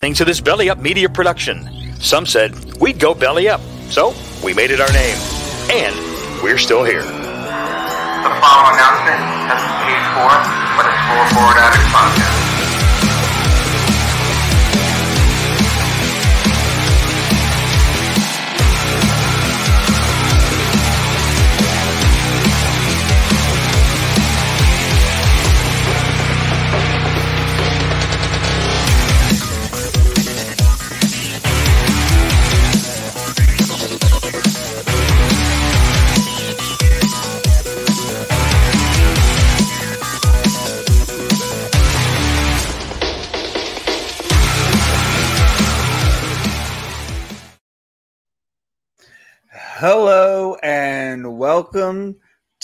to this Belly Up Media production. Some said we'd go belly up, so we made it our name. And we're still here. The following announcement has been paid for by the Scoreboard Addict Podcast. Hello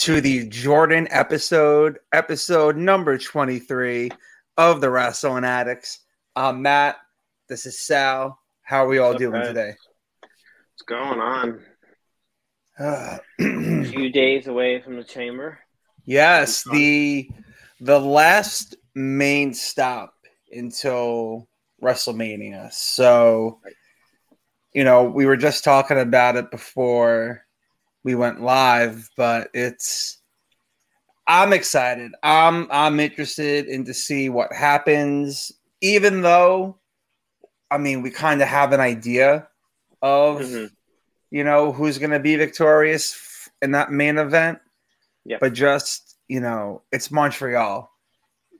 to the Jordan episode, episode number 23 of the Wrestling Addicts. I'm Matt. This is Sal. How are we all What's doing guys? today? What's going on? Uh, A few days away from the chamber. yes, the the last main stop until WrestleMania. So, you know, we were just talking about it before we went live, but it's I'm excited. I'm I'm interested in to see what happens, even though I mean we kind of have an idea of Mhm. you know who's going to be victorious in that main event. Yep. But just you know, it's Montreal.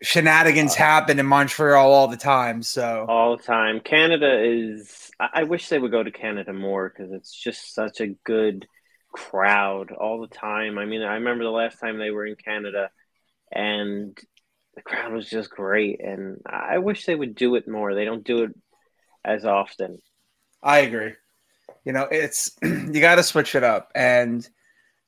Shenanigans happen in Montreal all the time. So All the time. Canada is. I I wish they would go to Canada more because it's just such a good crowd all the time. I mean, I remember the last time they were in Canada, and the crowd was just great. And I wish they would do it more. They don't do it as often. I agree. You know, it's you got to switch it up, and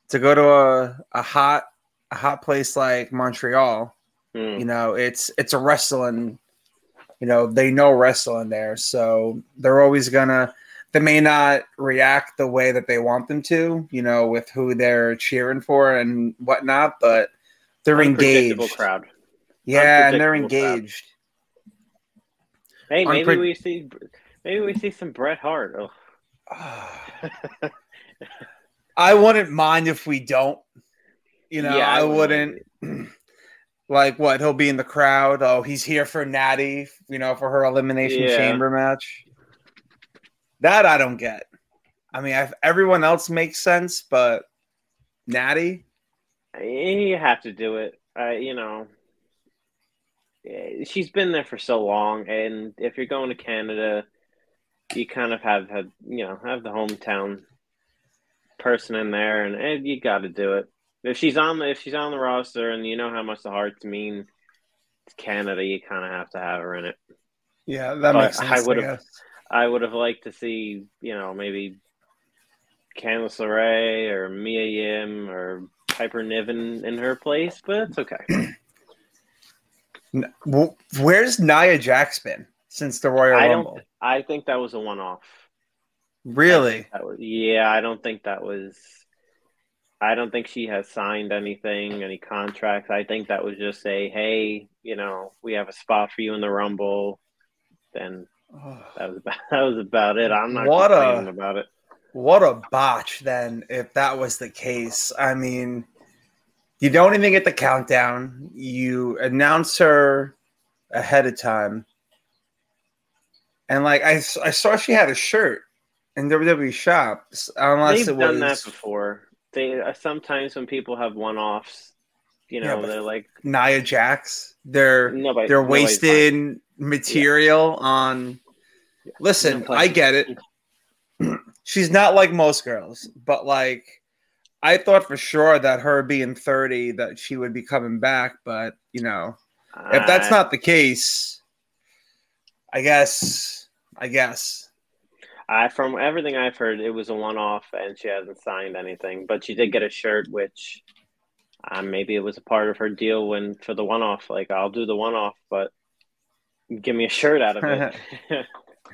to go to a, a hot a hot place like Montreal, Hmm. you know, it's it's a wrestling. You know, they know wrestling there, so they're always gonna. They may not react the way that they want them to, you know, with who they're cheering for and whatnot, but they're engaged. crowd. Yeah, and they're Unpredictable crowd. engaged. Hey, maybe Unpre- we see. Maybe we see some Bret Hart. Oh. I wouldn't mind if we don't. You know, Yeah, I I, wouldn't wouldn't. Like what? He'll be in the crowd. Oh, he's here for Natty. You know, for her elimination Yeah. chamber match. That I don't get. I mean, if everyone else makes sense, but Natty. You have to do it. Uh, you know, eh, she's been there for so long, and if you're going to Canada, you kind of have have you know have the hometown person in there, and, and you got to do it. If she's on the if she's on the roster, and you know how much the Hearts mean to Canada, you kind of have to have her in it. Yeah, that But makes sense. I would've- guess. I would have liked to see you know maybe Candice LeRae or Mia Yim or Piper Niven in her place, but it's okay. Where's Nia Jax been since the Royal I Rumble? don't. I think that was a one-off. Really? That was, yeah, I don't think that was. I don't think she has signed anything, any contracts. I think that was just a hey, you know, we have a spot for you in the Rumble. Then that was about that was about it. I'm not What a- complaining about it. What a botch then, if that was the case. I mean, you don't even get the countdown. You announce her ahead of time. And like I, I saw she had a shirt in WWE shops, unless They've it done that before. They uh, sometimes when people have one-offs, you know, but- they're like Nia Jax. They're nobody. they're wasting material on. Listen, No I get it. She's not like most girls, but like I thought for sure that her being 30 that she would be coming back, but you know, if that's Uh, not the case, I guess I guess. I, from everything I've heard, it was a one-off, and she hasn't signed anything. But she did get a shirt, which um, maybe it was a part of her deal when for the one-off. Like, I'll do the one-off, but give me a shirt out of it.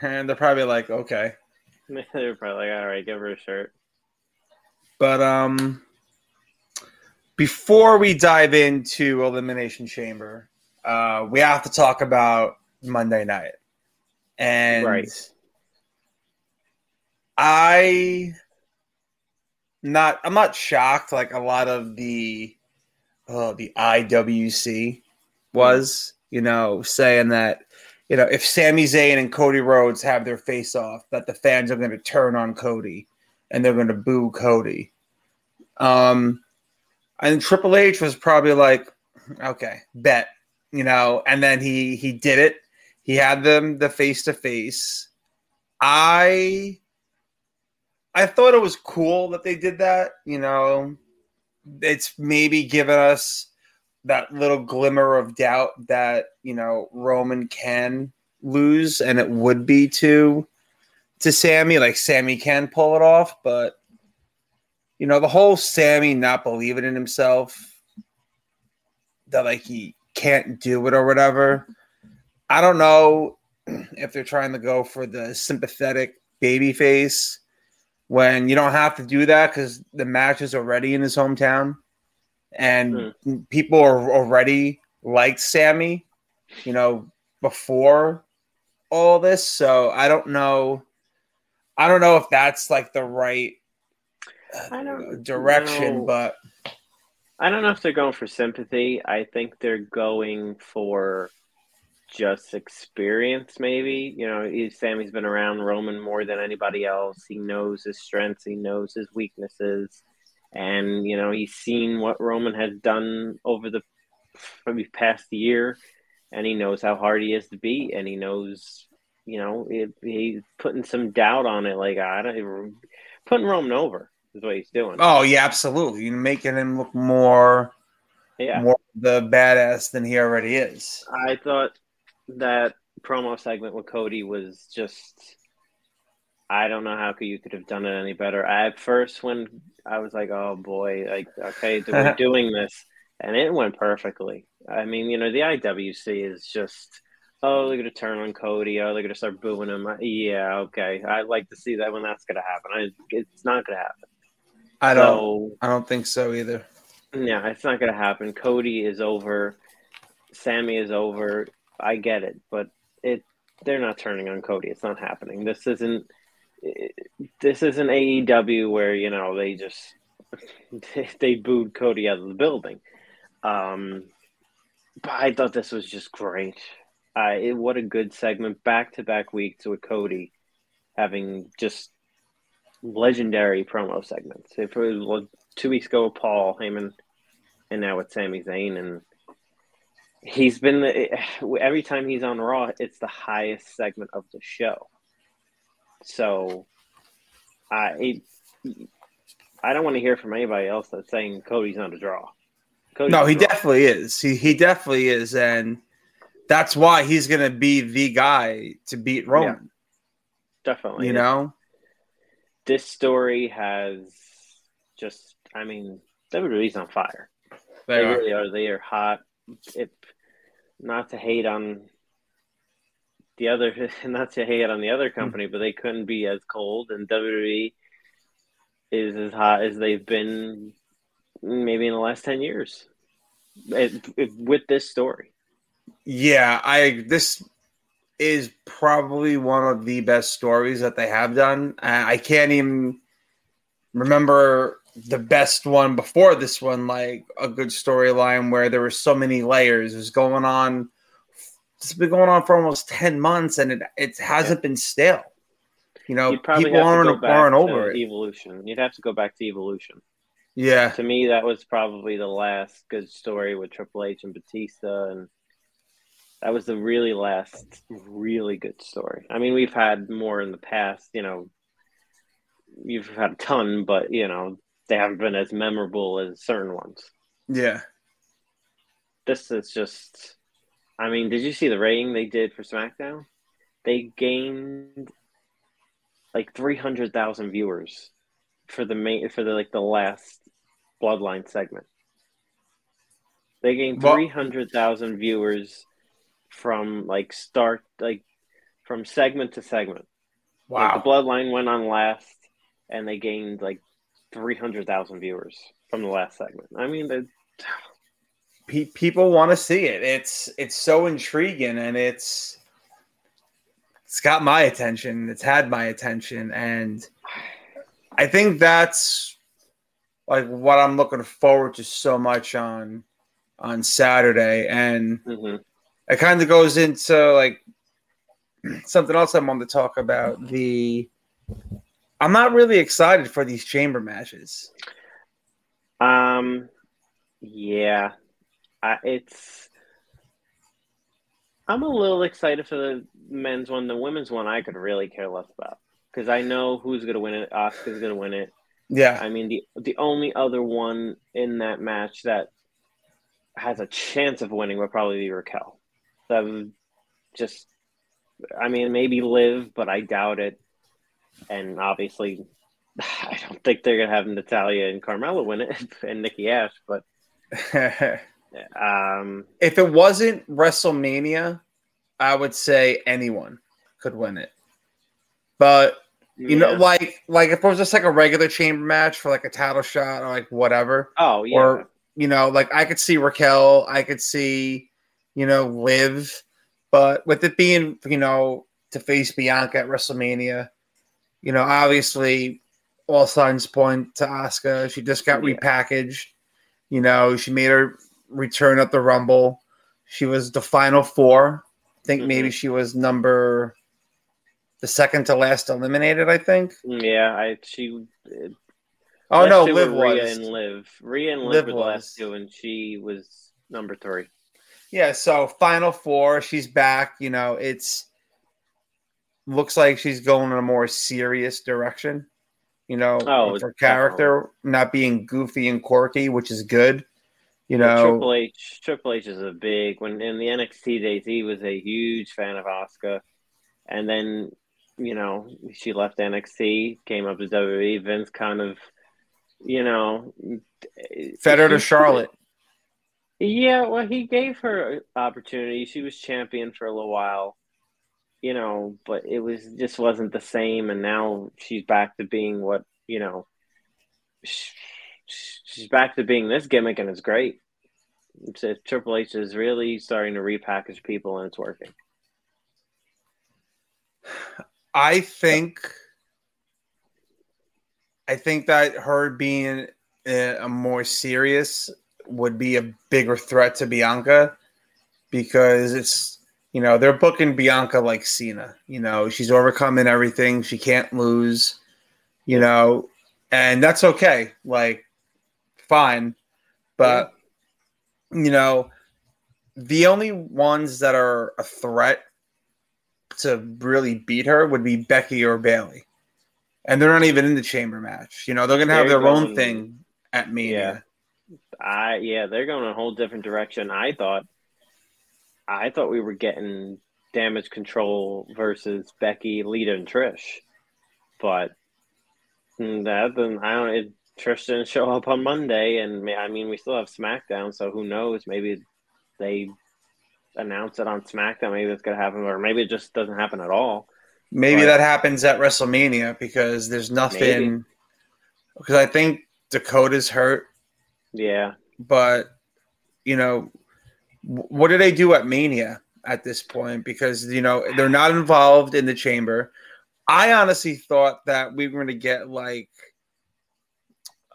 And they're probably like, okay. they're probably like, "All right, give her a shirt." But um before we dive into Elimination Chamber, uh we have to talk about Monday night. and Right. I not I'm not shocked like a lot of the uh, the IWC was, you know, saying that you know if Sami Zayn and Cody Rhodes have their face off, that the fans are going to turn on Cody and they're going to boo Cody. Um, and Triple H was probably like, okay, bet, you know, and then he he did it. He had them the face to face. I I thought it was cool that they did that. You know, it's maybe given us that little glimmer of doubt that you know Roman can lose, and it would be to to Sami. Like Sami can pull it off, but you know the whole Sami not believing in himself that like he can't do it or whatever. I don't know if they're trying to go for the sympathetic baby face when you don't have to do that because the match is already in his hometown and people are already liked Sami, you know, before all this. So I don't know. I don't know if that's like the right uh, I don't direction, know. but I don't know if they're going for sympathy. I think they're going for just experience, maybe. You know, he, Sami's been around Roman more than anybody else. He knows his strengths, he knows his weaknesses, and you know he's seen what Roman has done over the maybe past year, and he knows how hard he is to beat, and he knows, you know, if he's putting some doubt on it. Like I don't putting Roman over is what he's doing. oh yeah, absolutely. You're making him look more yeah. more the badass than he already is. I thought that promo segment with Cody was just I don't know how you could have done it any better. At first when I was like, oh boy, like okay, we're doing this and it went perfectly. I mean, you know, the IWC is just oh, they're gonna turn on Cody, oh, they're gonna start booing him. Yeah, okay. I'd like to see that when that's gonna happen. I, it's not gonna happen. I don't So I don't think so either. yeah, it's not going to happen. Cody is over. Sami is over. I get it, but it they're not turning on Cody. It's not happening. This isn't this isn't AEW where you know they just they booed Cody out of the building. Um, but I thought this was just great. I it, what a good segment, back to back weeks with Cody having just legendary promo segments. If it was two weeks ago Paul Heyman, and now with Sami Zayn, and he's been the, every time he's on Raw, it's the highest segment of the show. So, I I don't want to hear from anybody else that's saying Cody's not a draw. Cody's No, he draw. definitely is. He he definitely is, and that's why he's gonna be the guy to beat Roman. definitely You know, this story has just I mean WWE's on fire. They They are. really are. They are hot. If not to hate on the other, not to hate on the other hmm. company, but they couldn't be as cold. And WWE is as hot as they've been maybe in the last ten years. It, it- with this story, Yeah, I this is probably one of the best stories that they have done. I I can't even remember the best one before this one, like a good storyline where there were so many layers. It was going on. It's been going on for almost ten months, and it it hasn't been stale. You know, people aren't, aren't over it. Evolution. You'd have to go back to Evolution. Yeah, to me, that was probably the last good story with Triple H and Batista, and that was the really last really good story. I mean, we've had more in the past, you know, you've had a ton, but you know, they haven't been as memorable as certain ones. yeah. This is just, I mean, did you see the rating they did for SmackDown? They gained like three hundred thousand viewers for the main for the like the last Bloodline segment. They gained Well- three hundred thousand viewers from like start like from segment to segment. Like, Wow. the Bloodline went on last, and they gained like three hundred thousand viewers from the last segment. I mean, Pe- people want to see it. It's it's so intriguing, and it's it's got my attention. It's had my attention, and I think that's like what I'm looking forward to so much on on Saturday, and hmm it kind of goes into like something else I wanted to talk about. The I'm not really excited for these chamber matches. Um, yeah, I, it's. I'm a little excited for the men's one. The women's one, I could really care less about because I know who's going to win it. Asuka's going to win it. Yeah, I mean, the the only other one in that match that has a chance of winning would probably be Raquel. That would just, I mean, maybe Liv, but I doubt it. And obviously, I don't think they're gonna have Natalya and Carmella win it and Nikki Ash. But um, if it wasn't WrestleMania, I would say anyone could win it. But you know, like like if it was just like a regular chamber match for like a title shot or like whatever, oh yeah, or you know, like I could see Raquel, I could see, you know, Liv, but with it being, you know, to face Bianca at WrestleMania, you know, obviously all signs point to Asuka. She just got Yeah. repackaged. You know, she made her return at the Rumble. She was the final four. I think Mhm. maybe she was number the second to last eliminated, I think. yeah. I she. Oh no, Liv were Rhea and Liv. Rhea and Liv, Liv were the was. last two, and she was number three. Yeah, so final four, she's back. You know, it's looks like she's going in a more serious direction. You know, Oh, her character not being goofy and quirky, which is good. You know, Triple H, Triple H is a big when in the NXT days he was a huge fan of Asuka, and then you know she left NXT, came up to WWE. Vince kind of, you know, fed her to Charlotte. Yeah, well, he gave her opportunity. She was champion for a little while, you know, but it was just wasn't the same. And now she's back to being what you know. sh- She's back to being this gimmick, and it's great. It's, uh, Triple H is really starting to repackage people, and it's working. I think, I think that her being a, a more serious would be a bigger threat to Bianca because it's you know they're booking Bianca like Cena. You know she's overcoming everything. She can't lose. You know, and that's okay. Like, fine, but you know, the only ones that are a threat to really beat her would be Becky or Bayley. And they're not even in the chamber match. You know, they're gonna have They're their own thing at Mania. I yeah, they're going a whole different direction. I thought, I thought we were getting damage control versus Becky, Lita, and Trish, but mm, that then I don't. It, Trish didn't show up on Monday, and I mean we still have SmackDown, so who knows? Maybe they announce it on SmackDown. Maybe it's gonna happen, or maybe it just doesn't happen at all. Maybe Right. that happens at WrestleMania because there's nothing. Because I think Dakota's hurt, Yeah, but you know, what do they do at Mania at this point? Because you know they're not involved in the chamber. I honestly thought that we were going to get like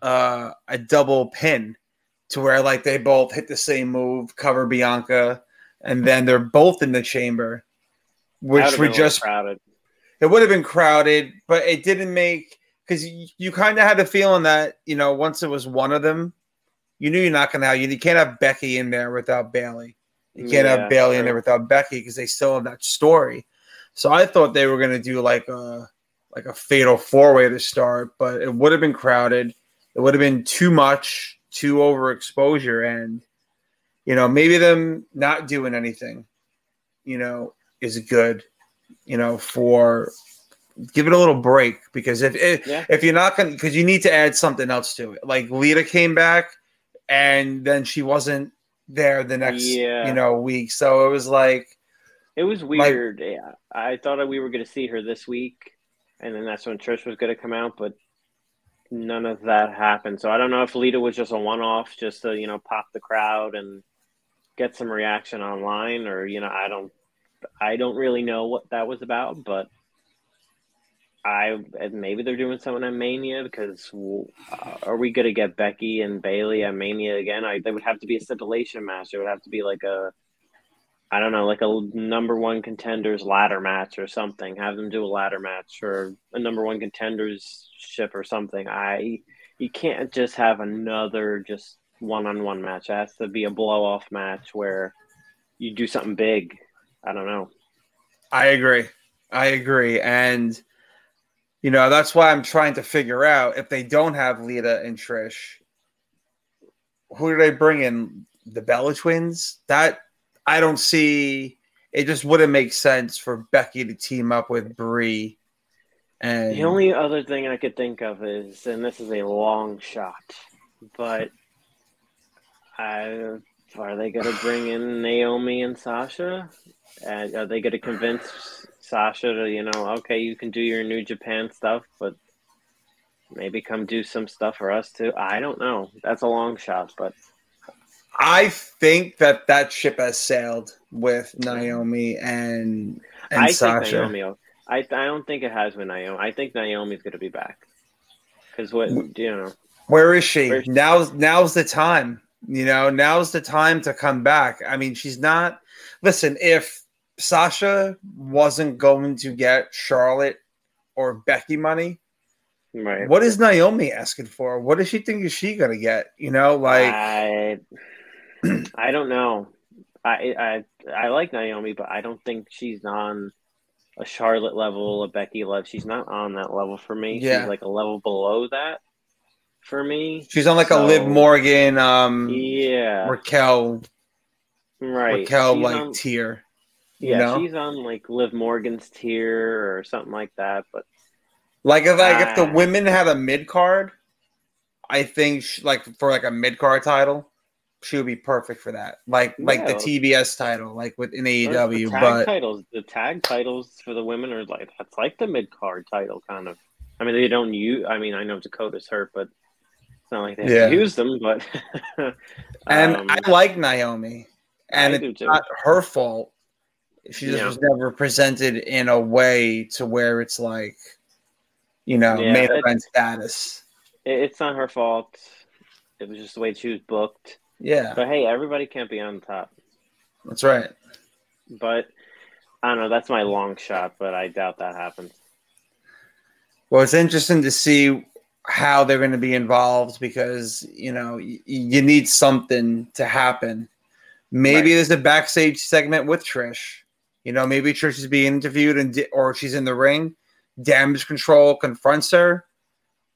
uh, a double pin to where like they both hit the same move, cover Bianca, and then they're both in the chamber, which would been a little just crowded. it would have been crowded, but it didn't make because you, you kind of had a feeling that you know once it was one of them, you knew you're not gonna have you, you can't have Becky in there without Bayley. You can't Yeah, have Bayley in there without Becky because they still have that story. So I thought they were gonna do like a like a fatal four way to start, but it would have been crowded. It would have been too much, too overexposure, and you know maybe them not doing anything, you know, is good. You know, for give it a little break because if if, Yeah. if you're not gonna because you need to add something else to it. Like Lita came back and then she wasn't there the next Yeah. you know week, so it was like It was weird. yeah, I thought we were going to see her this week, and then that's when Trish was going to come out, but none of that happened. So I don't know if Lita was just a one-off, just to you know pop the crowd and get some reaction online, or you know I don't, I don't really know what that was about, but I maybe they're doing something at Mania because uh, are we gonna get Becky and Bayley at Mania again? I there would have to be a stipulation match. It would have to be like a I don't know, like a number one contenders ladder match or something. Have them do a ladder match or a number one contenders ship or something. I you can't just have another just one on one match. It has to be a blow off match where you do something big. I don't know. I agree. I agree. And you know, that's why I'm trying to figure out if they don't have Lita and Trish, who do they bring in? The Bella twins? That I don't see it just wouldn't make sense for Becky to team up with Brie. And the only other thing I could think of is, and this is a long shot, but I, are they going to bring in Naomi and Sasha? And are they going to convince Sasha to, you know, okay, you can do your New Japan stuff, but maybe come do some stuff for us too? I don't know. That's a long shot, but I think that that ship has sailed with Naomi and and I Sasha. think Naomi. I I don't think it has with Naomi. I think Naomi's going to be back because what you know. Where is she? Where's- Now's now's the time. You know, now's the time to come back. I mean, she's not. Listen, if Sasha wasn't going to get Charlotte or Becky money, Right. what is Naomi asking for? What does she think is she gonna get? You know, like I I don't know. I I I like Naomi, but I don't think she's on a Charlotte level, a Becky level. She's not on that level for me. Yeah. She's like a level below that for me. she's on like a Liv Morgan, um, Yeah. Raquel, Right. Raquel like tier. Yeah, she's on like Liv Morgan's tier or something like that. But Like if like if the Ah. women had a mid card, I think she, like for like a mid card title, she would be perfect for that. Like like the TBS title, like with in the AEW. But titles, the tag titles for the women are like that's like the mid card title kind of. I mean, they don't use. I mean, I know Dakota's hurt, but it's not like they Yeah. use them. But and um, I like Naomi, and it's not her fault. She just Yeah. was never presented in a way to where it's like, you know, Yeah, main event status. it- it's not her fault. It was just the way she was booked. Yeah, But hey, everybody can't be on top. that's right. But I don't know. That's my long shot, but I doubt that happens. Well, it's interesting to see how they're going to be involved because you know y- you need something to happen. Maybe Right. there's a backstage segment with Trish. You know, maybe Trish is being interviewed and or she's in the ring. Damage Control confronts her.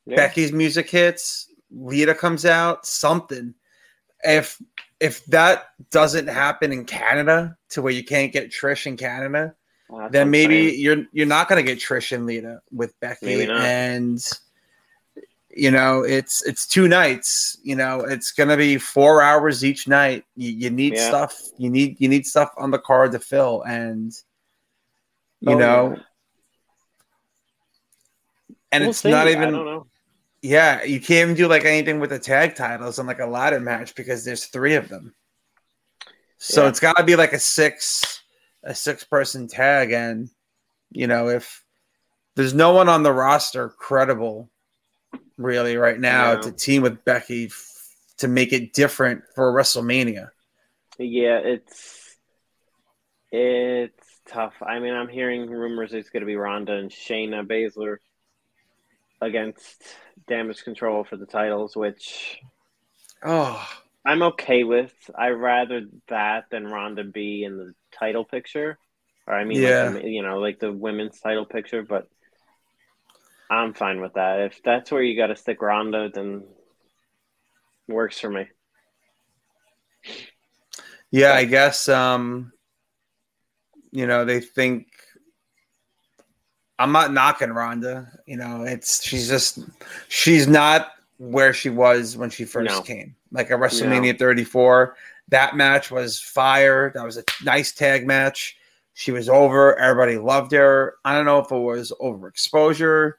Yeah. Becky's music hits. Lita comes out. Something. If if that doesn't happen in Canada to where you can't get Trish in Canada, Well, then maybe you're you're not gonna get Trish and Lita with Becky, and you know it's it's two nights. You know it's gonna be four hours each night. You, you need Yeah. stuff. You need you need stuff on the card to fill, and you Oh, know, yeah. and We'll it's see. not even yeah. You can't even do like anything with the tag titles on like a ladder match because there's three of them. So Yeah. it's got to be like a six a six person tag, and you know if there's no one on the roster credible really right now No. to team with Becky f- to make it different for WrestleMania. Yeah, it's it's tough. I mean, I'm hearing rumors it's going to be Ronda and Shayna Baszler against Damage Control for the titles, which Oh, I'm okay with. I rather that than Ronda be in the title picture, or I mean, Yeah. like you know, like the women's title picture. But I'm fine with that. If that's where you got to stick Ronda, then works for me. yeah, I guess um you know they think I'm not knocking Ronda. You know, it's she's just she's not where she was when she first No. came. Like at WrestleMania 34, that match was fire. That was a nice tag match. She was over. Everybody loved her. I don't know if it was overexposure,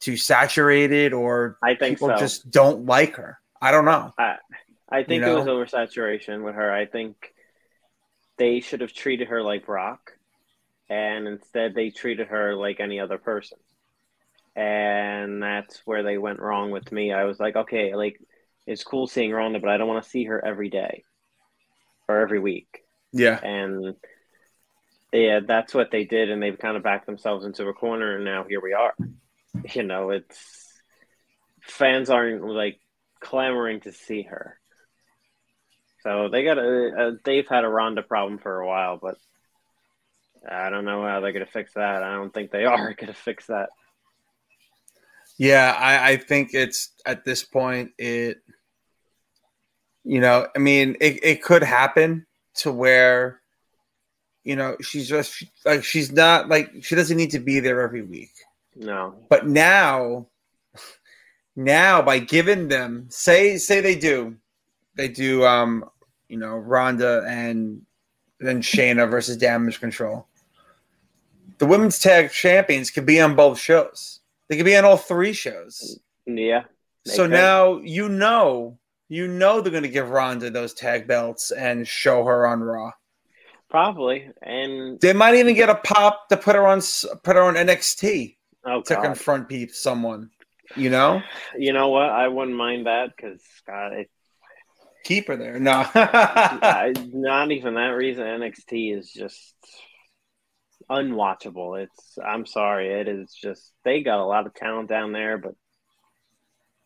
too saturated, or I think people so. just don't like her. I don't know. I think You it was know? oversaturation with her. I think they should have treated her like Brock and instead they treated her like any other person. And that's where they went wrong with me. I was like, okay, like it's cool seeing Ronda, but I don't want to see her every day or every week. Yeah. And yeah, that's what they did, and they've kind of backed themselves into a corner, and now here we are. You know, it's fans aren't like clamoring to see her. So they got a, a they've had a Ronda problem for a while, but I don't know how they're going to fix that. I don't think they are going to fix that. Yeah, I, I think it's at this point it you know, I mean, it, it could happen to where you know she's just like she's not like she doesn't need to be there every week. No. But now now by giving them say say they do they do um you know Ronda and then Shayna versus Damage Control. The women's tag champions could be on both shows. They could be on all three shows. Yeah. So could. now you know you know they're going to give Ronda those tag belts and show her on Raw. Probably, and They might even get a pop to put her on put her on NXT oh to god, confront people, someone. You know, you know what? I wouldn't mind that because God, it, keep her there. No, I, not even that reason. NXT is just unwatchable. It's I'm sorry, it is just they got a lot of talent down there, but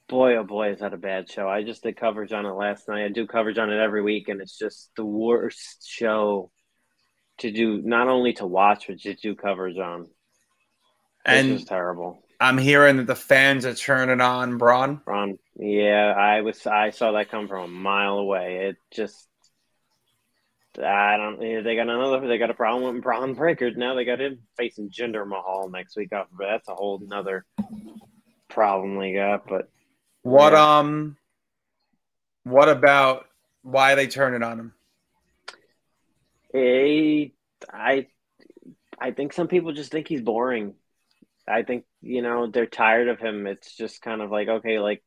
boy oh boy is that a bad show. I just did coverage on it last night. I do coverage on it every week, and it's just the worst show to do. Not only to watch, but to do coverage on. And just terrible. I'm hearing that the fans are turning on Bron. Ron, yeah, I was I saw that come from a mile away. It just I don't they got another they got a problem with Bron Breakker. Now they got him facing Jinder Mahal next week off, but that's a whole nother problem they got. But What Yeah. um, what about why they turning on him? eh, I I think some people just think he's boring. I think, you know, they're tired of him. It's just kind of like, okay, like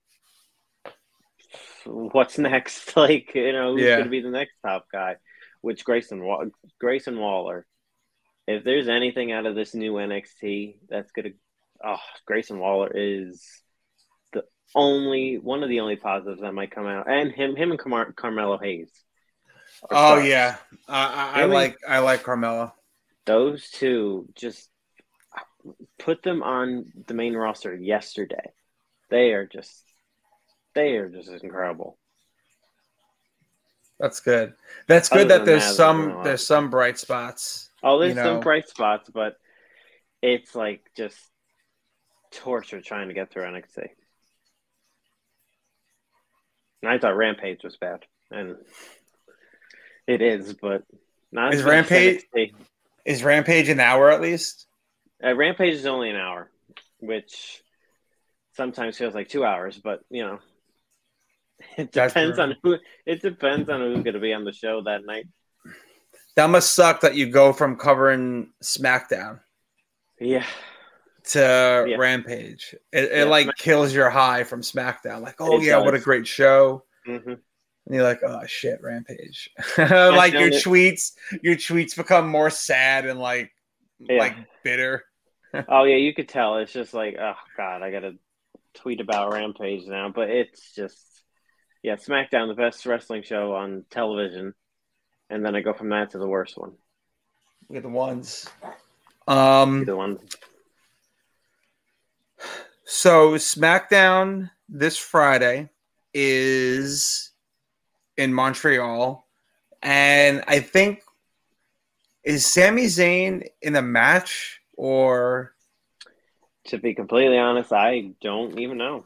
what's next? Like, you know, who's Yeah. going to be the next top guy? Which Grayson Wa- Grayson Waller. If there's anything out of this new NXT that's going to oh, Grayson Waller is the only one of the only positives that might come out. And him him and Car- Carmelo Hayes. Oh stars. yeah, I, I, I like I like Carmelo. those two just put them on the main roster yesterday. They are just they are just incredible. That's good. That's good that there's that, some there's not a lot. there's some bright spots. Oh, there's You some bright spots, but it's like just torture trying to get through NXT. And I thought Rampage was bad, and it is, but not Is as bad as Rampage- NXT. Is Rampage an hour at least? Uh, Rampage is only an hour, which sometimes feels like two hours, but you know, it depends on who. It depends on who's going to be on the show that night. That must suck that you go from covering SmackDown Yeah, to Yeah. Rampage. It, it Yeah, like kills your high from SmackDown. Like, oh It yeah, what a great show. hmm And you're like, oh shit, Rampage. like your only- tweets, your tweets become more sad and like Yeah. like bitter. Oh yeah, you could tell. It's just like, oh god, I got to tweet about Rampage now. But it's just, yeah, SmackDown, the best wrestling show on television, and then I go from that to the worst one. Look at the ones. Um The ones. So SmackDown this Friday is in Montreal, and I think is Sami Zayn in a match or to be completely honest, I don't even know.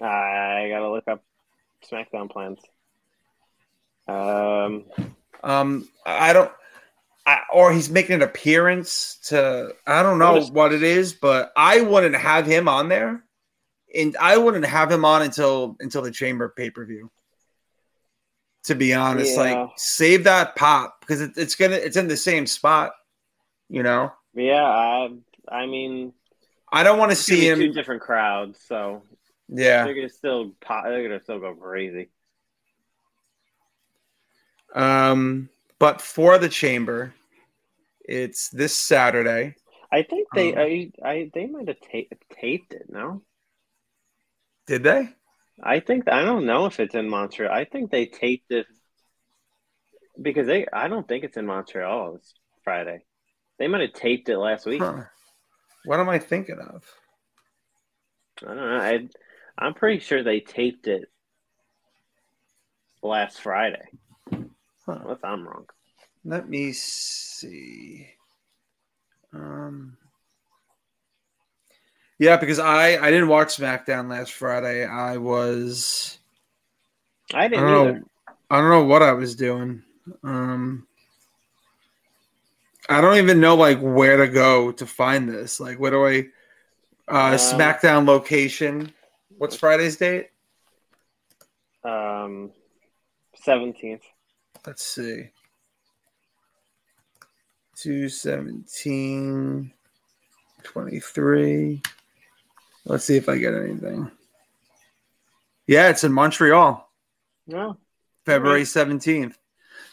I gotta look up SmackDown plans. Um, um I don't I, or he's making an appearance to I don't know what it is, but I wouldn't have him on there, and I wouldn't have him on until until the Chamber pay per view. To be honest, Yeah. like save that pop because it, it's gonna it's in the same spot, you know. yeah, I, I mean, I don't want to see him. two different crowds, so Yeah. they're gonna still pop, they're gonna still go crazy. Um, but for the chamber, It's this Saturday. I think they, Um, I, I, they might have ta- taped it. No, Did they? I think I don't know if it's in Montreal. I think they taped it because they. I don't think it's in Montreal. It's Friday. They might have taped it last week. Huh. What am I thinking of? I don't know. I, I'm pretty sure they taped it last Friday. Huh. Unless I'm wrong. Let me see. Um, yeah, because I I didn't watch SmackDown last Friday. I was I I didn't don't either. know I don't know what I was doing. Um, I don't even know like where to go to find this. Like, where do I? Uh, Uh, SmackDown location. What's Friday's date? Um, seventeenth. Let's see. 217 23. Let's see if I get anything. Yeah, it's in Montreal, Yeah. February 17th.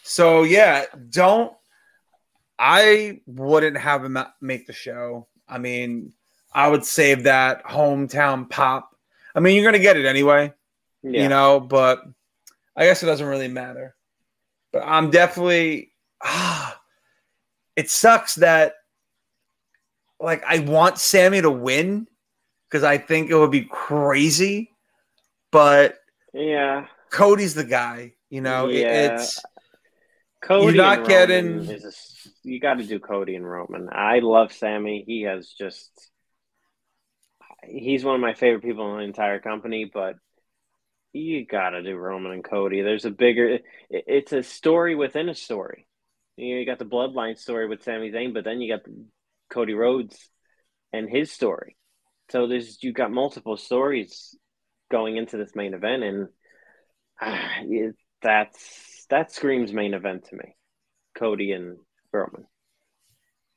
So, yeah, don't. I wouldn't have him make the show. I mean, I would save that hometown pop. I mean, you're going to get it anyway Yeah. you know, but I guess it doesn't really matter. But I'm definitely ah it sucks that like I want Sami to win because I think it would be crazy, but yeah. Cody's the guy, you know. it- Yeah. it's Cody You're not getting- Roman is a s- you got to do Cody and Roman. I love Sami. He has just he's one of my favorite people in the entire company, but you got to do Roman and Cody. There's a bigger it- it's a story within a story. You, know, you got the bloodline story with Sami Zayn, but then you got Cody Rhodes and his story. So there's you got multiple stories going into this main event and ah, it, that's that screams main event to me. Cody and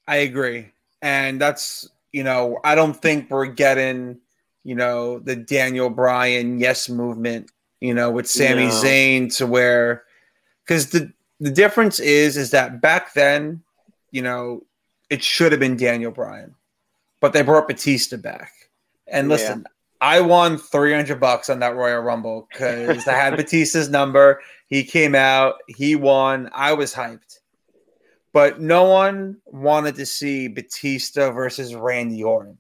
I agree. And that's, you know, I don't think we're getting, you know, the Daniel Bryan yes movement, you know, with Sami No. Zayn to where cuz the the difference is is that back then, you know, it should have been Daniel Bryan. But they brought Batista back. And Yeah. listen, I won 300 bucks on that Royal Rumble cuz I had Batista's number. He came out, he won. I was hyped but no one wanted to see Batista versus Randy Orton.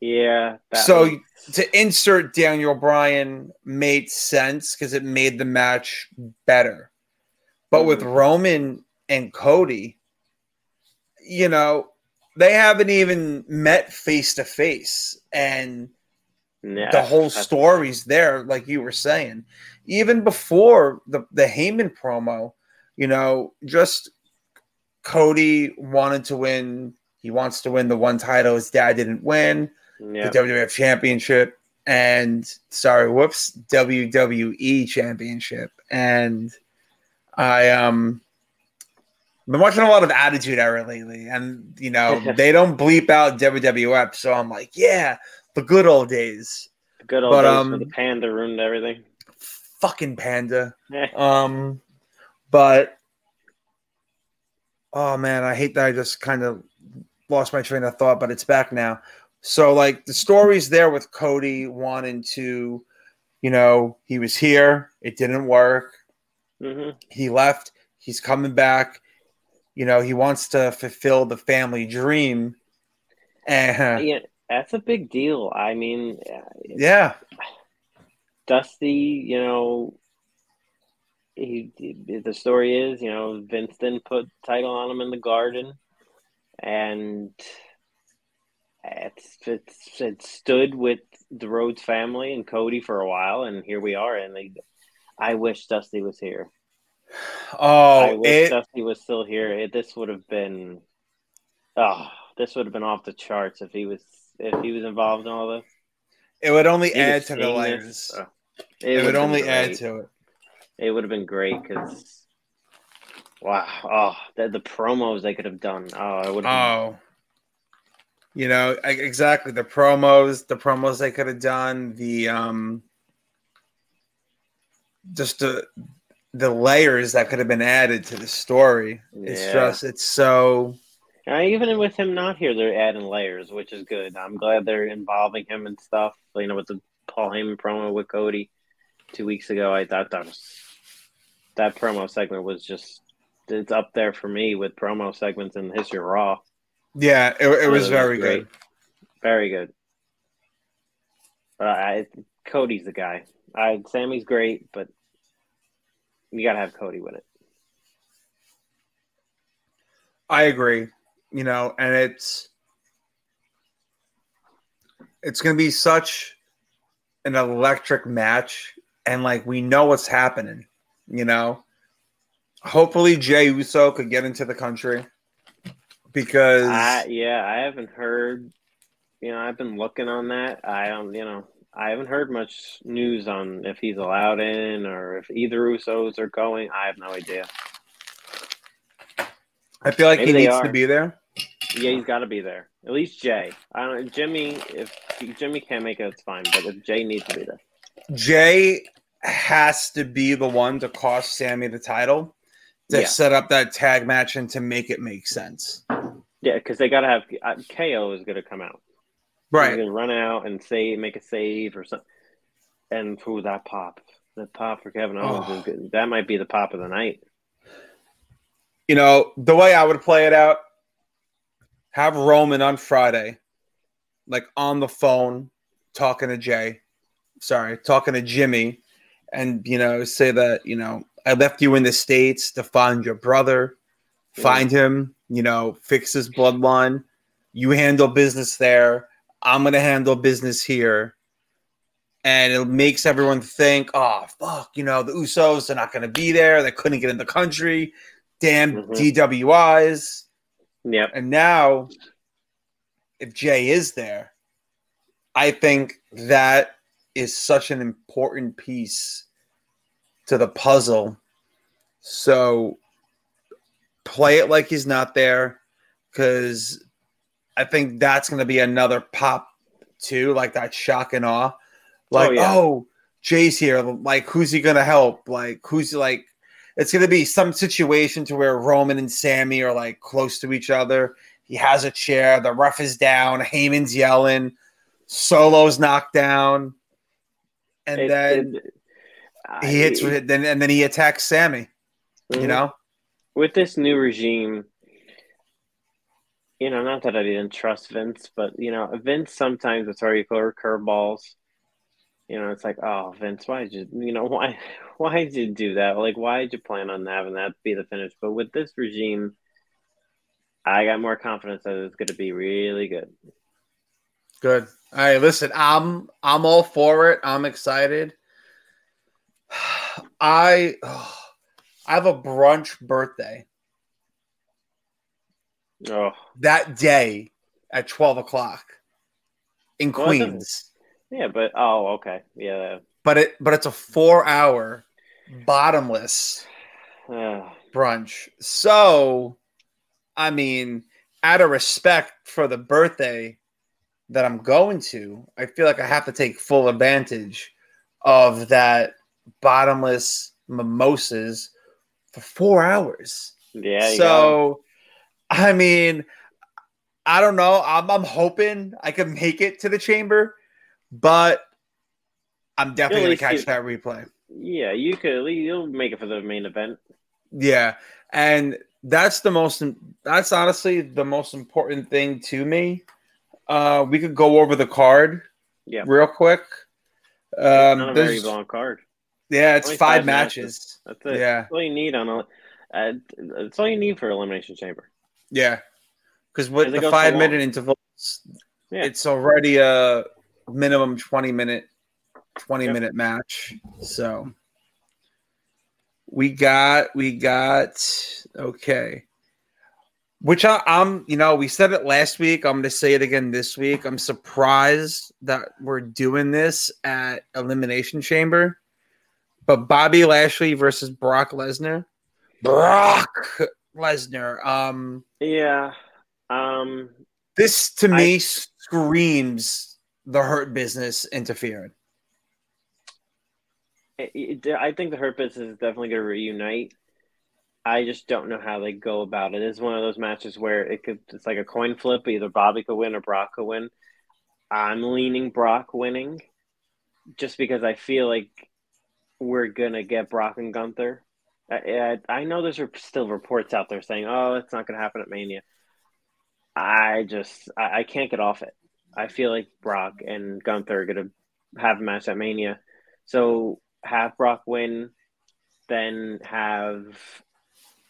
Yeah. So was- to insert Daniel Bryan made sense because it made the match better. But with Mhm. Roman and Cody, you know, they haven't even met face to face. And yeah, the whole that's- story's there, like you were saying. Even before the, the Heyman promo, you know, just Cody wanted to win. He wants to win the one title his dad didn't win, Yeah. the WWF Championship, and sorry, whoops, WWE Championship. And I um been watching a lot of Attitude Era lately, and you know they don't bleep out WWF, so I'm like, yeah, the good old days. The good old but, days um, the panda ruined everything. Fucking panda. Um, but oh man, I hate that I just kind of lost my train of thought, but it's back now. So like the story's there with Cody wanting to, you know, he was here, it didn't work. hmm He left, he's coming back. You know, he wants to fulfill the family dream. And Yeah, that's a big deal. I mean, yeah, Dusty, you know, he, the story is, you know, Vince didn't put title on him in the garden, and it's it's it stood with the Rhodes family and Cody for a while, and here we are. And they, I wish Dusty was here. Oh, I wish it, Dusty was still here. It, this would have been, oh, this would have been off the charts if he was if he was involved in all this. it would only He add to the layers. oh, It, would only add to it. It would have been great because, wow, oh, the, the promos they could have done. Oh, it would have. Oh, you know exactly the promos, the promos they could have done, the um, just the the layers that could have been added to the story. It's just it's so Uh, even with him not here, they're adding layers, which is good. I'm glad they're involving him and stuff. You know, with the Paul Heyman promo with Cody two weeks ago, I thought that was that promo segment was just it's up there for me with promo segments in the history of Raw. yeah, it, it was was very great. good. Very good. Uh, I, Cody's the guy. I Sami's great, but you gotta have Cody with it. I agree. You know, and it's it's going to be such an electric match, and like we know what's happening. You know, hopefully Jay Uso could get into the country because I, yeah, I haven't heard. You know, I've been looking on that. I don't. You know, I haven't heard much news on if he's allowed in or if either Usos are going. I have no idea. I feel like Maybe he needs are. to be there. Yeah, he's got to be there. At least Jay. I don't. Jimmy. If Jimmy can't make it, it's fine. But if Jay needs to be there, Jay has to be the one to cost Sami the title to Yeah. set up that tag match and to make it make sense. yeah, because they got to have uh, KO is going to come out. He's Right. gonna run out and save, make a save or something. And ooh, that pop, that pop for Kevin Owens, Oh. is good. that might be the pop of the night. You know, the way I would play it out, have Roman on Friday, like on the phone, talking to Jay, sorry, talking to Jimmy, and, you know, say that, you know, I left you in the States to find your brother, find him, you know, fix his bloodline. You handle business there. I'm to handle business here. And it makes everyone think, oh, fuck, you know, the Usos are not to be there. They couldn't get in the country. Damn Mhm. DWIs. Yep. And now, if Jay is there, I think that is such an important piece to the puzzle. So play it like he's not there because I think that's going to be another pop too, like that shock and awe. Like, oh, yeah. Oh, Jay's here. Like, who's he going to help? Like, who's like, it's going to be some situation to where Roman and Sami are like close to each other. He has a chair. The ref is down. Heyman's yelling. Solo's knocked down. And It- then it- he hits I- then and then he attacks Sami. You Mhm. know, with this new regime, you know, not that I didn't trust Vince, but you know, Vince sometimes it's already clear curveballs. You know, it's like, oh, Vince, why did you, you know, why, why did you do that? Like, why did you plan on having that be the finish? But with this regime, I got more confidence that it's going to be really good. good. All right, listen, I'm I'm all for it. I'm excited. I I have a brunch birthday Oh, that day at twelve o'clock in Well, Queens, yeah, but oh, okay, yeah. but it but it's a four hour bottomless Uh, brunch. So, I mean, out of respect for the birthday that I'm going to, I feel like I have to take full advantage of that bottomless mimosas for four hours. yeah. so, I mean, I don't know. I'm, I'm hoping I can make it to the chamber, but I'm definitely going to you- catch that replay. yeah, you could you'll make it for the main event. Yeah, and that's the most. That's honestly the most important thing to me. Uh, we could go over the card, Yeah. real quick. Um, not a very long card. yeah, it's five, five matches. That's it. Yeah, That's all you need on a. Uh, that's all you need for elimination chamber. yeah, because with the goes so five minute intervals, Yeah. it's already a minimum twenty minute, twenty Yep. minute match. So we got, we got, okay. Which I, I'm, you know, we said it last week. I'm going to say it again this week. I'm surprised that we're doing this at Elimination Chamber. But Bobby Lashley versus Brock Lesnar. Brock Lesnar. Um, Yeah. Um. this to I- me screams the hurt business interfering. I think the Hurt Business is definitely going to reunite. I just don't know how they go about it. It's one of those matches where it could it's like a coin flip. Either Bobby could win or Brock could win. I'm leaning Brock winning, just because I feel like we're gonna get Brock and Gunther. I, I, I know there's still reports out there saying, "Oh, it's not gonna happen at Mania." I just I, I can't get off it. I feel like Brock and Gunther are gonna have a match at Mania, so have Brock win, then have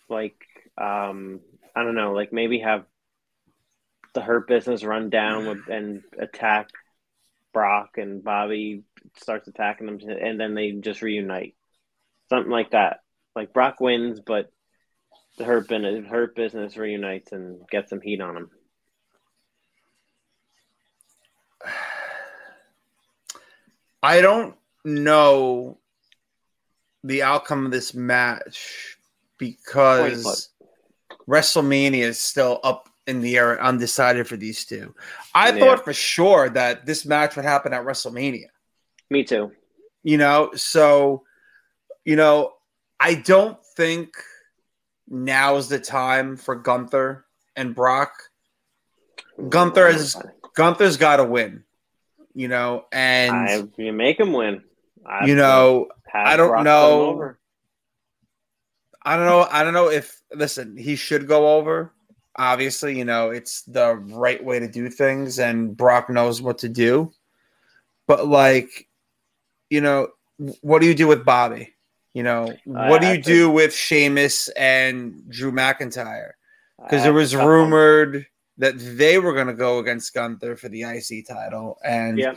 like um I don't know, like maybe have the Hurt Business run down with, and attack Brock and Bobby starts attacking them, and then they just reunite, something like that. Like Brock wins, but the Hurt Business, Hurt Business reunites and gets some heat on him. I don't know the outcome of this match because WrestleMania is still up in the air, undecided for these two. I yeah. thought for sure that this match would happen at WrestleMania. Me too. You know, so you know, I don't think now is the time for Gunther and Brock. Gunther is Gunther's got to win. You know, and I, you make him win. I you know, I don't Brock know. I don't know. I don't know if listen, he should go over. Obviously, you know, it's the right way to do things, and Brock knows what to do. But like, you know, what do you do with Bobby? You know, what do you do with Sheamus and Drew McIntyre? Because there was rumored that they were going to go against Gunther for the IC title, and yeah.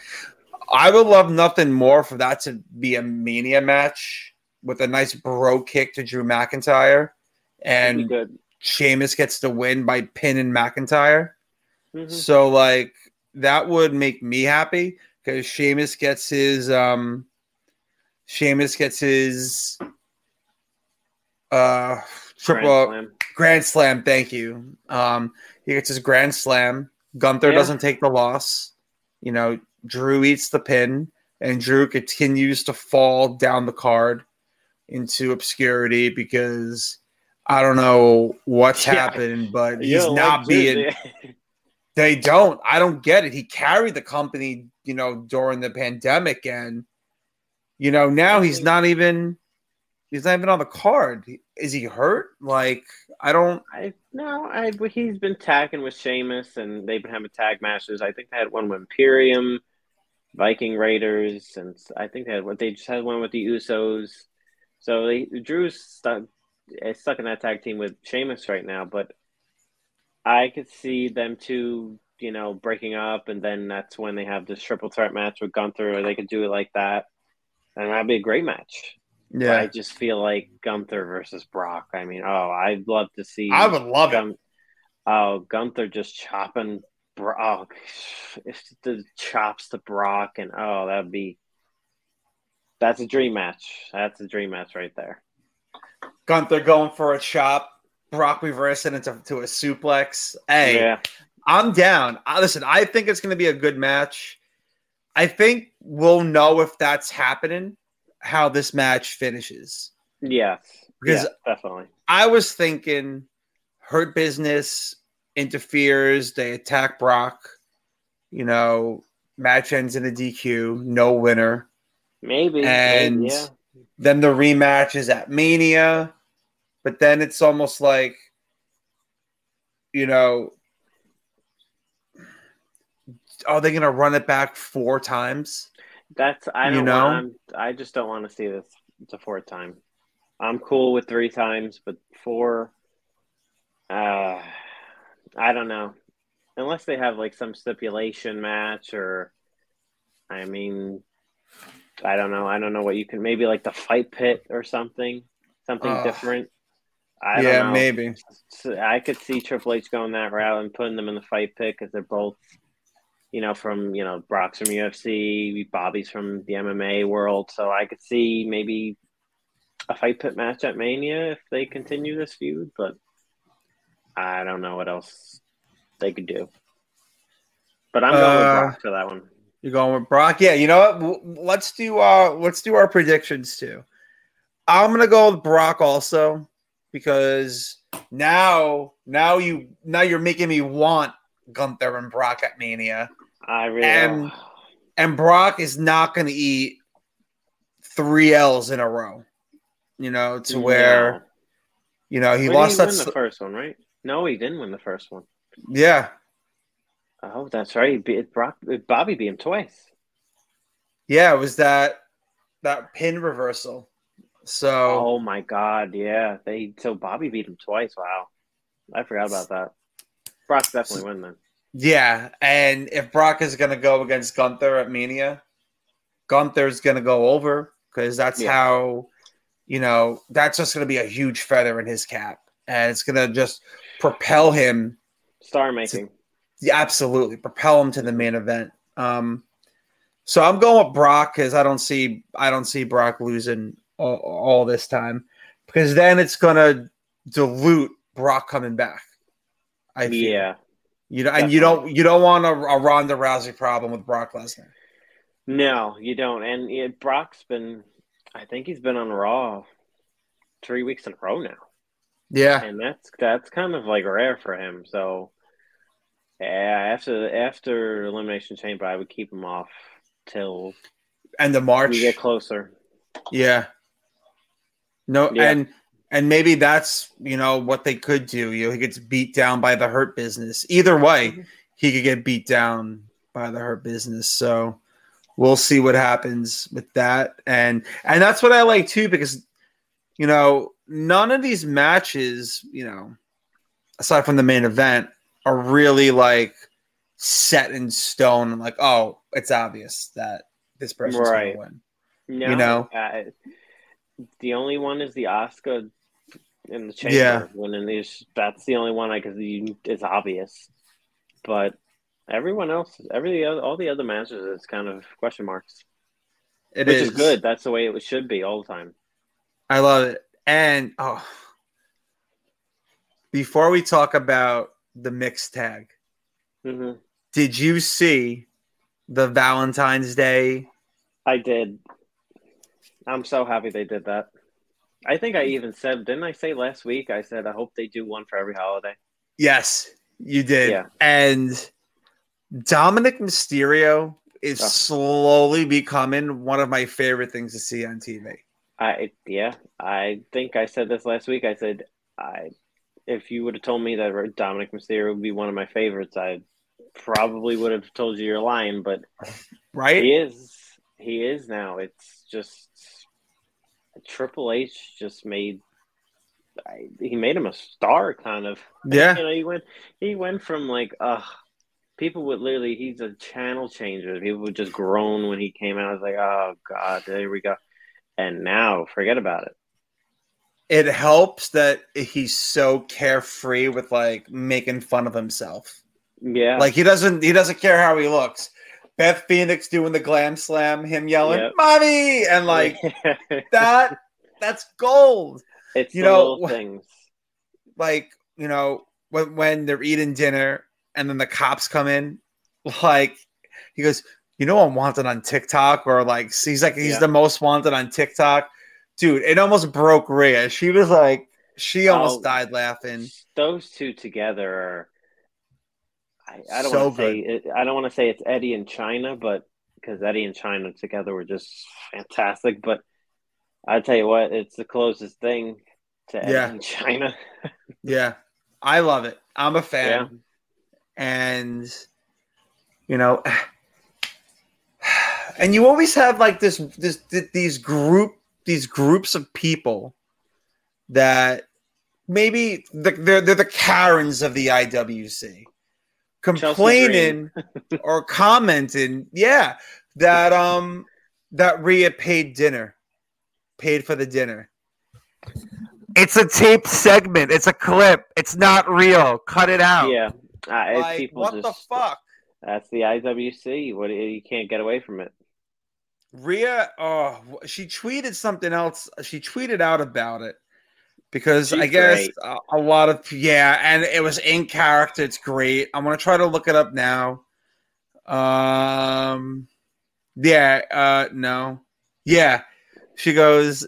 I would love nothing more for that to be a Mania match with a nice brogue kick to Drew McIntyre, and Sheamus gets the win by pinning McIntyre. Mm-hmm. So like that would make me happy because Sheamus gets his um Sheamus gets his uh triple grand slam. grand slam. Thank you. Um, he gets his grand slam. Gunther yeah. doesn't take the loss. You know, Drew eats the pin, and Drew continues to fall down the card into obscurity because I don't know what's yeah. happened, but he's not like being. they don't. I don't get it. He carried the company, you know, during the pandemic, and you know now he's not even. He's not even on the card. Is he hurt? Like I don't. I no. I he's been tagging with Sheamus, and they've been having tag matches. I think they had one with Imperium, Viking Raiders, and I think they had what they just had one with the Usos. So they, Drew's stuck is stuck in that tag team with Sheamus right now, but I could see them two, you know, breaking up, and then that's when they have this triple threat match with Gunther, or they could do it like that, and that'd be a great match. Yeah, but I just feel like Gunther versus Brock. I mean, oh, I'd love to see. I would love Gun- it. Oh, Gunther just chopping Brock, oh, if the chops to Brock, and oh, that'd be that's a dream match. That's a dream match right there. Gunther going for a chop, Brock reversing into to a suplex. Hey, yeah. I'm down. I, listen, I think it's going to be a good match. I think we'll know if that's happening, how this match finishes. Yes. Because yeah, definitely. I was thinking Hurt Business interferes, they attack Brock, you know, match ends in a DQ, no winner. Maybe. And maybe, yeah. then the rematch is at Mania. But then it's almost like, you know, are they going to run it back four times? That's I don't you know. Want, I just don't want to see this. It's a fourth time. I'm cool with three times, but four. Uh, I don't know. Unless they have like some stipulation match, or I mean, I don't know. I don't know what you can maybe like the fight pit or something, something uh, different. I yeah, maybe. So I could see Triple H going that route and putting them in the fight pit because they're both, you know, from you know Brock's from UFC, Bobby's from the MMA world, so I could see maybe a fight pit match at Mania if they continue this feud, but I don't know what else they could do. But I'm going uh, with Brock for that one. You're going with Brock? Yeah, you know what? Let's do uh let's do our predictions too. I'm gonna go with Brock also because now now you now you're making me want Gunther and Brock at Mania. I really. And- And Brock is not gonna eat three L's in a row. You know, to where you know he he lost did that the first one, right? No, he didn't win the first one. yeah. Oh, that's right. He beat Brock. Bobby beat him twice. Yeah, it was that that pin reversal. So Oh my God! Yeah, they so Bobby beat him twice. Wow, I forgot about that. Brock's definitely win then. Yeah, and if Brock is going to go against Gunther at Mania, Gunther's going to go over because that's Yeah. how, you know, that's just going to be a huge feather in his cap, and it's going to just propel him. Star making. Yeah, absolutely, propel him to the main event. Um, so I'm going with Brock because I don't see I don't see Brock losing all, all this time because then it's going to dilute Brock coming back. I feel. Yeah. You know, and you don't you don't want a, a Ronda Rousey problem with Brock Lesnar. No, you don't. And yeah, Brock's been. I think he's been on Raw three weeks in a row now. Yeah, and that's that's kind of like rare for him. So, yeah, after after Elimination Chamber, I would keep him off till and the March. we get closer. Yeah. No, Yeah. and and maybe that's you know what they could do. You know, he gets beat down by the Hurt Business. Either way, he could get beat down by the Hurt Business. So we'll see what happens with that. And and that's what I like too because you know none of these matches, you know, aside from the main event, are really like set in stone. and Like, oh, it's obvious that this person's Right. going to win. No, You know? uh, the only one is the Asuka in the chamber. Yeah. When in these, that's the only one I because it's obvious. But everyone else, every other, all the other matches is kind of question marks, It which is good. That's the way it should be all the time. I love it. And oh, before we talk about the mixed tag, hmm did you see the Valentine's Day? I did. I'm so happy they did that. I think I even said, didn't I say last week? I said I hope they do one for every holiday. Yes, you did. Yeah. And Dominic Mysterio is Oh. slowly becoming one of my favorite things to see on TV. I yeah, I think I said this last week. I said I if you would have told me that Dominic Mysterio would be one of my favorites, I probably would have told you you're lying. But Right? he is, he is now. It's just Triple H just made. I, he made him a star, kind of. Yeah. you know, he went he went from like uh people would literally he's a channel changer. People would just groan when he came out. I was like, oh god, there we go. And now forget about it. It helps that he's so carefree with like making fun of himself. Yeah. Like he doesn't he doesn't care how he looks. Beth Phoenix doing the glam slam, him yelling, Yep. "Mommy!" and like that. That's gold. it's you know, things. Like you know when when they're eating dinner and then the cops come in, like he goes, "You know I'm wanted on TikTok," or like he's like he's Yeah. the most wanted on TikTok. Dude, it almost broke Rhea. She was like, she almost Oh. died laughing. Those two together are I, I don't So want to say it, I don't want to say it's Eddie and Chyna, but because Eddie and Chyna together were just fantastic. But I tell you what, it's the closest thing to Eddie Yeah. and Chyna. Yeah, I love it. I'm a fan. Yeah. and you know and you always have like this this th- these group these groups of people that maybe the, they're they're the Karens of the IWC complaining or commenting yeah that um that Rhea paid dinner paid for the dinner. It's a taped segment. It's a clip. It's not real. Cut it out. Yeah. Uh, like, what just, the fuck? That's the IWC. What you can't get away from it. Rhea, oh, she tweeted something else. She tweeted out about it because I guess a, a lot of yeah, and it was in character. It's great. I'm gonna try to look it up now. Um, yeah, uh, no, yeah. She goes,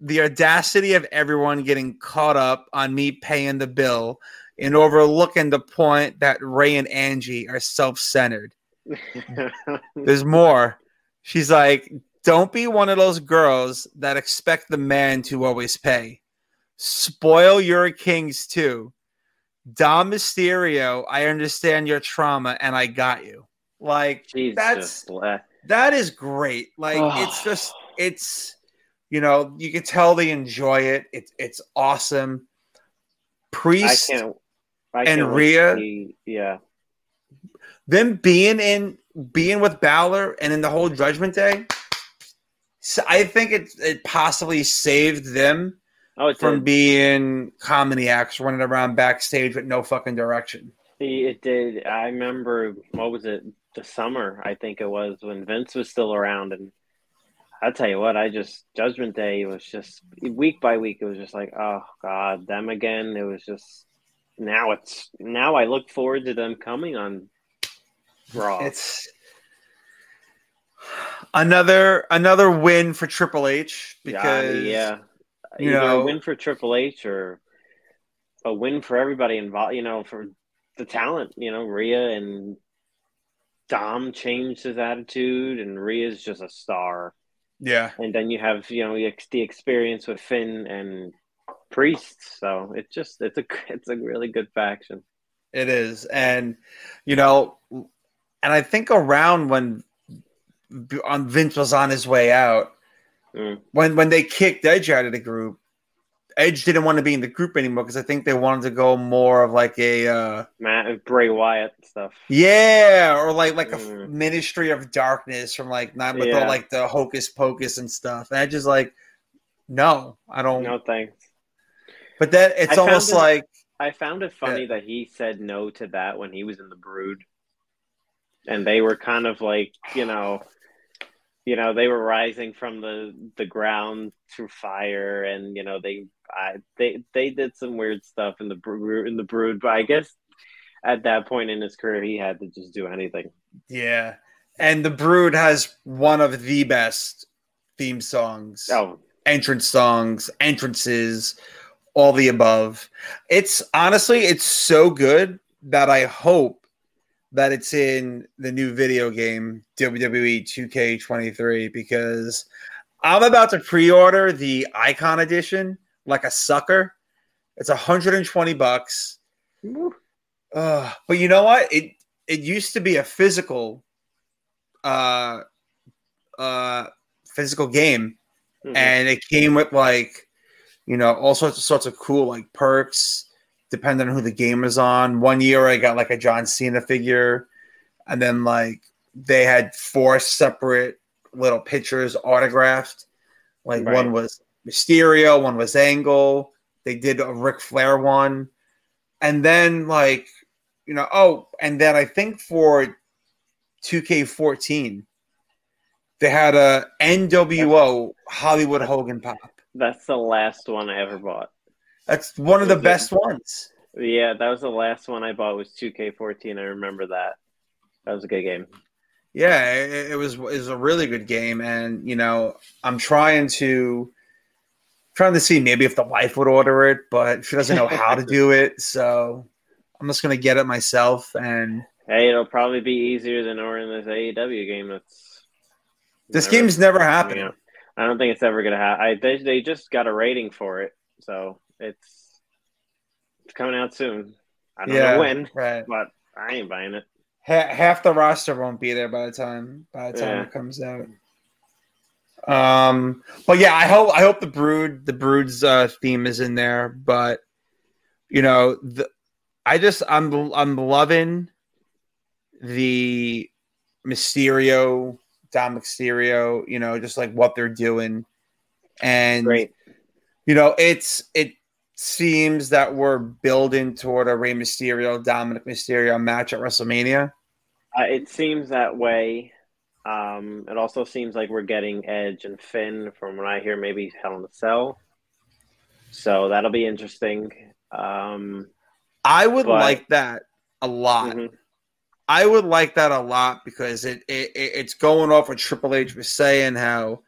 the audacity of everyone getting caught up on me paying the bill and overlooking the point that Rey and Angie are self-centered. There's more. She's like, don't be one of those girls that expect the man to always pay. Spoil your kings too. Dom Mysterio, I understand your trauma and I got you. Like She's that's that is great. Like it's just it's you know, you can tell they enjoy it. It's it's awesome. I Priest can't. I and can't Rhea- see- yeah, them being in being with Balor and in the whole Judgment Day. So I think it it possibly saved them oh, from did. being comedy acts running around backstage with no fucking direction. It did. I remember what was it? The summer, I think it was when Vince was still around, and I tell you what, I just Judgment Day was just week by week. It was just like, oh god, them again. It was just now it's now I look forward to them coming on Raw. It's another another win for Triple H because yeah, you either know- a win for Triple H or a win for everybody involved. You know, for the talent. You know, Rhea and Dom changed his attitude, and Rhea's just a star. yeah, And then you have you know the the experience with Finn and Priest. So it's just it's a it's a really good faction. it is, and you know, and I think around when on Vince was on his way out, Mm. when when they kicked Edge out of the group, Edge didn't want to be in the group anymore because I think they wanted to go more of like a uh, Matt Bray Wyatt stuff. yeah, or like like a Mm. Ministry of Darkness from like not with Yeah. all like the hocus pocus and stuff. And I just like, no, I don't. No thanks. But that it's I almost it- like I found it funny that he said no to that when he was in the Brood, and they were kind of like you know, you know they were rising from the the ground through fire, and you know they I they they did some weird stuff in the Brood in the Brood, but I guess at that point in his career he had to just do anything. yeah. And the Brood has one of the best theme songs, Oh, entrance songs, entrances, all the above. It's honestly, it's so good that I hope that it's in the new video game WWE 2K23 because I'm about to pre-order the Icon Edition like a sucker. It's 120 bucks. Uh, but you know what? It it used to be a physical uh uh physical game Mhm. and it came with like you know all sorts of sorts of cool like perks depending on who the game is on. One year i got like a john cena figure and then like they had four separate little pictures autographed. Like Right. one was mysterio one was angle. They did a Ric flair one. And then like you know oh and then i think for 2k14 they had a nwo hollywood hogan pop. that's the last one I ever bought. That's one of the best ones Yeah, that was the last one I bought was 2K14. I remember that. That was a good game. yeah it, it was it was a really good game and you know i'm trying to trying to see maybe if the wife would order it but she doesn't know how to do it so i'm just gonna get it myself and Hey, it'll probably be easier than ordering this AEW game. That's this never- game's never you know, I don't think it's ever gonna happen. I they, they just got a rating for it, so it's it's coming out soon. I don't yeah know when, right but I ain't buying it. half the roster won't be there by the time by the time Yeah. it comes out. Um, but yeah, I hope I hope the brood the brood's uh, theme is in there. But you know, the, I just I'm I'm loving the Mysterio, Dom Mysterio. You know, just like what they're doing, and Great. you know, it's it seems that we're building toward a Rey Mysterio, Dominic Mysterio match at WrestleMania. Uh, it seems that way. Um, it also seems like we're getting Edge and Finn from what I hear, maybe Hell in a Cell. So that'll be interesting. Um, I would But- like that a lot. mhm. I would like that a lot because it, it it- it's going off what Triple H was saying how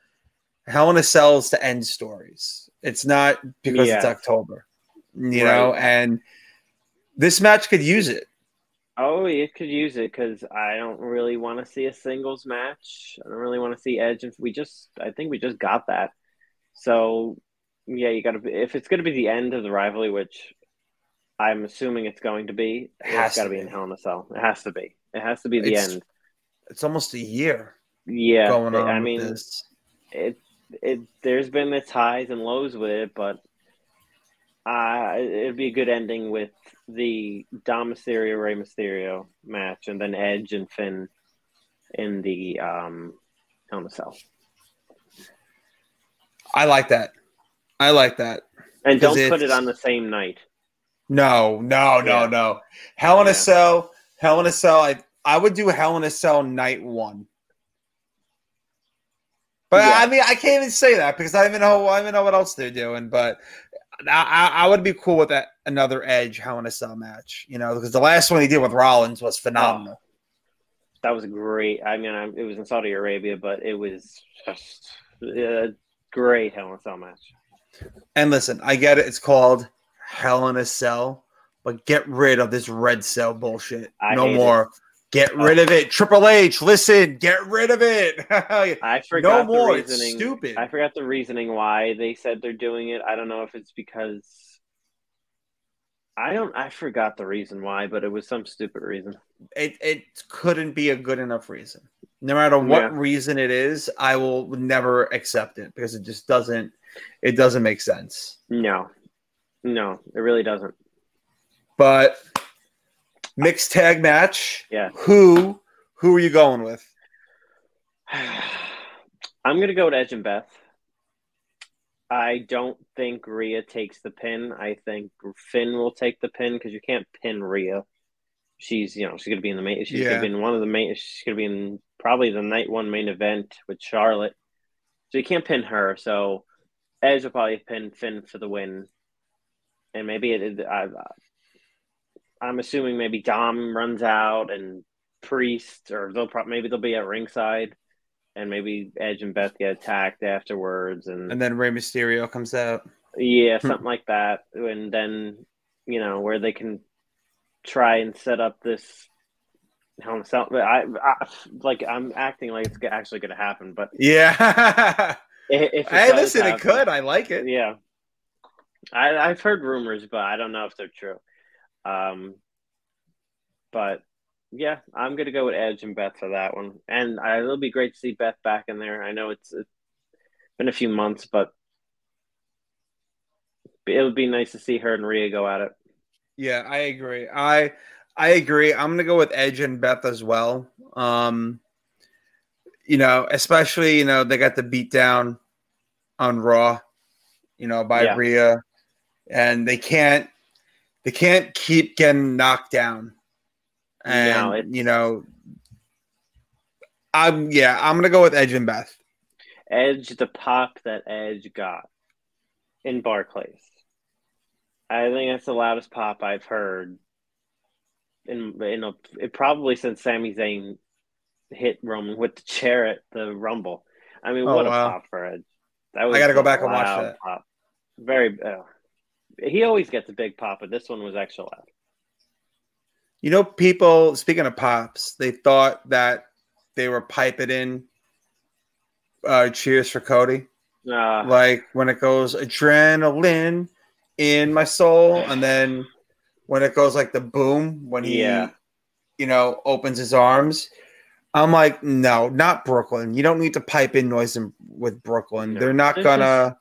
Hell in a Cell is to end stories. It's not because it's October, you know. And this match could use it. Oh, it could use it because I don't really want to see a singles match. I don't really want to see Edge, and we just, I think we just got that. So, yeah, you got to. If it's going to be the end of the rivalry, which I'm assuming it's going to be, It has it's got to be in. Hell in a Cell. It has to be. It has to be the It's end. It's almost a year Yeah, going on. I mean, this. It there's been its highs and lows with it, but uh, it'd be a good ending with the Dom Mysterio Rey Mysterio match, and then Edge and Finn in the um, Hell in a Cell. I like that. I like that. And don't put it on the same night. No, no, no, Yeah. no. Hell in a Cell. Hell in a Cell. I I would do Hell in a Cell night one. But Yeah. I mean, I can't even say that because I don't even know. I don't even know what else they're doing. But I, I, would be cool with that another Edge Hell in a Cell match. You know, because the last one he did with Rollins was phenomenal. That was great. I mean, I, it was in Saudi Arabia, but it was just a great Hell in a Cell match. And listen, I get it. It's called Hell in a Cell, but get rid of this red cell bullshit. I no more. Get oh. rid of it. Triple H, listen, get rid of it. I forgot no more. the It's reasoning. stupid. I forgot the reasoning why they said they're doing it. I don't know if it's because I don't. I forgot the reason why, but it was some stupid reason. it it couldn't be a good enough reason. No matter what Yeah. reason it is, I will never accept it because it just doesn't it doesn't make sense. No, no, it really doesn't. But mixed tag match. Yeah. Who who are you going with? I'm gonna go with Edge and Beth. I don't think Rhea takes the pin. I think Finn will take the pin because you can't pin Rhea. She's you know she's gonna be in the main. She's Yeah. gonna be in one of the main. She's gonna be in probably the night one main event with Charlotte. So you can't pin her. So Edge will probably pin Finn for the win, and maybe it. it I, I'm assuming maybe Dom runs out and Priest, or they'll probably maybe they'll be at ringside, and maybe Edge and Beth get attacked afterwards, and, And then Rey Mysterio comes out. yeah, hmm. something like that, and then you know where they can try and set up this. Hell in a Cell. I, I like I'm acting like it's actually going to happen, but Yeah. if it hey, does listen, it could. I like it. yeah, I, I've heard rumors, but I don't know if they're true. Um, but yeah, I'm gonna go with Edge and Beth for that one, and I, it'll be great to see Beth back in there. I know it's, it's been a few months, but it would be nice to see her and Rhea go at it. Yeah, I agree. I I agree. I'm gonna go with Edge and Beth as well. Um, you know, especially you know they got the beat down on Raw, you know, by Yeah. Rhea, and they can't they can't keep getting knocked down. And No, it's- you know, I'm yeah, I'm gonna go with Edge and Beth. Edge, the pop that Edge got in Barclays. I think that's the loudest pop I've heard in in a, it probably since Sami Zayn hit Roman with the chair at the Rumble. I mean, Oh, what a pop for Edge! That was I gotta go back and watch that. Pop. Very. Uh, he always gets a big pop, but this one was extra loud. You know, people speaking of pops, they thought that they were piping in uh cheers for Cody. Uh, like when it goes adrenaline in my soul and then when it goes like the boom when he Yeah. you know opens his arms i'm like no not brooklyn you don't need to pipe in noise in, with brooklyn No. they're not gonna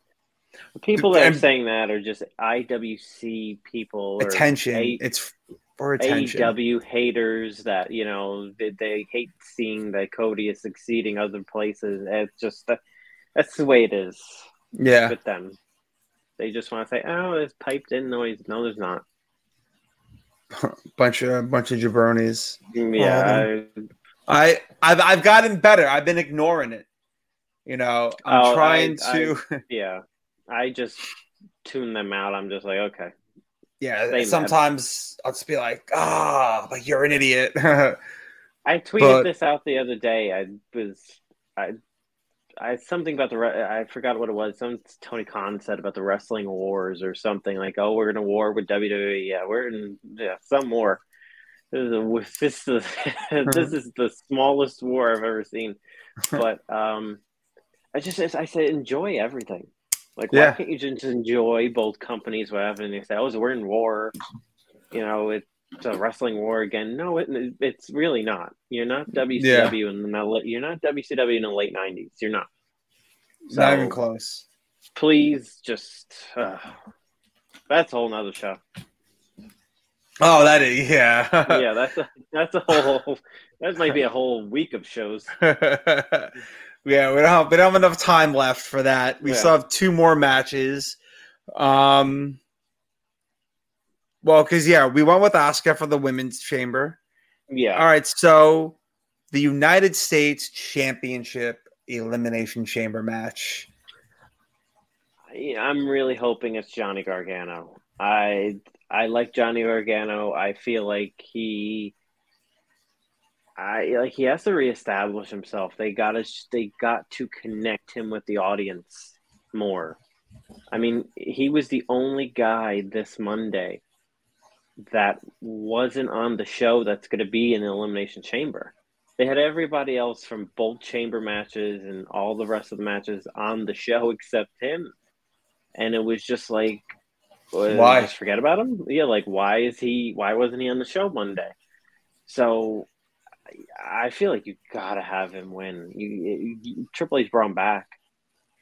people that are saying that are just IWC people. or attention A- it's for attention AEW haters that you know they, they hate seeing that Cody is succeeding other places. It's just that that's the way it is yeah with them. They just want to say, "Oh, there's piped in noise." No, there's not. bunch of bunch of jabronis mm, Yeah, i I've, I've gotten better i've been ignoring it you know i'm Oh, trying I- to I- yeah. I just tune them out. I'm just like, okay, Yeah, sometimes I'll just be like, ah, like you're an idiot. I tweeted But- this out the other day. I was I I something about the I forgot what it was. Some Tony Khan said about the wrestling wars or something like, "Oh, we're in a war with WWE." Yeah, we're in yeah some war. This is, a, this, is this is the smallest war I've ever seen. But um, I just I said enjoy everything. Like, why can't you just enjoy both companies? Whatever, and they say, "Oh, so we're in war." You know, it's a wrestling war again. No, it, it's really not. You're not WCW in the late- you're not WCW in the late '90s. You're not. Not even close. Please, just uh, that's a whole nother show. Oh, that is yeah. yeah, that's a that's a whole that might be a whole week of shows. yeah, we don't have, we don't have enough time left for that. We Yeah. still have two more matches. Um, well, because yeah, we went with Asuka for the women's chamber. Yeah, All right, so the United States Championship Elimination Chamber match. I'm really hoping it's Johnny Gargano. I I like Johnny Gargano. I feel like he I like he has to reestablish himself. They got to they got to connect him with the audience more. I mean, he was the only guy this Monday that wasn't on the show that's going to be in the elimination chamber. They had everybody else from both chamber matches and all the rest of the matches on the show except him. And it was just like uh, Why? Just forget about him? Yeah, like why is he why wasn't he on the show Monday? So I I feel like you gotta have him win. You, you Triple H brought him back.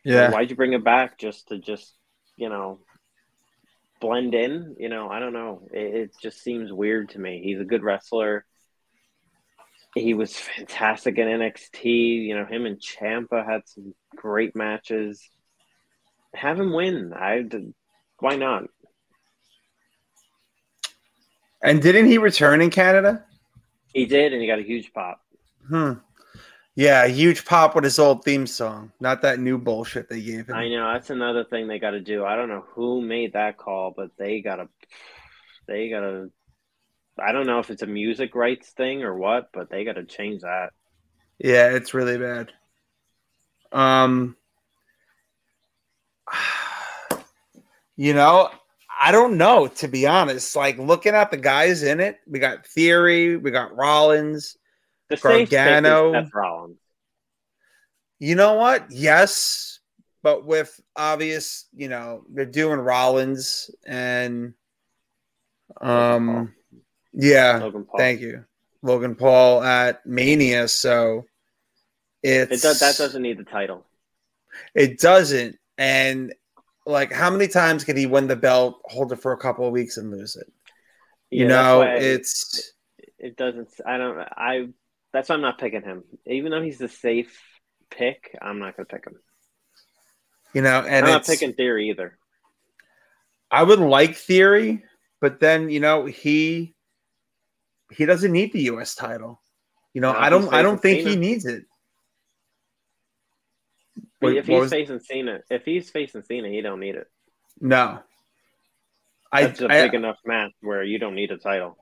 Yeah. Why'd you bring him back just to just you know blend in? You know, I don't know. It, it just seems weird to me. He's a good wrestler. He was fantastic in NXT. You know, him and Ciampa had some great matches. Have him win. I why not? And didn't he return in Canada? He did, and he got a huge pop. Hmm. Yeah, huge pop with his old theme song, not that new bullshit they gave him. I know that's another thing they got to do. I don't know who made that call, but they got to, they got to. I don't know if it's a music rights thing or what, but they got to change that. Yeah, it's really bad. Um, you know, I don't know to be honest. Like looking at the guys in it, we got Theory, we got Rollins. The safe pick is Gargano. Rollins. You know what? Yes, but with obvious, you know, they're doing Rollins and um, yeah. Logan Paul. Thank you, Logan Paul at Mania. So it's It does, that doesn't need the title. It doesn't. And like, how many times can he win the belt, hold it for a couple of weeks, and lose it? You Yeah, know, it's it doesn't. I don't. I. That's why I'm not picking him. Even though he's the safe pick, I'm not going to pick him. you know, and I'm not picking Theory either. I would like theory, but then you know he he doesn't need the U.S. title. You know, No, I don't. I don't think he needs it. Wait, if he's was- facing Cena, if he's facing Cena, he don't need it. no, I, That's a I- big enough match where you don't need a title.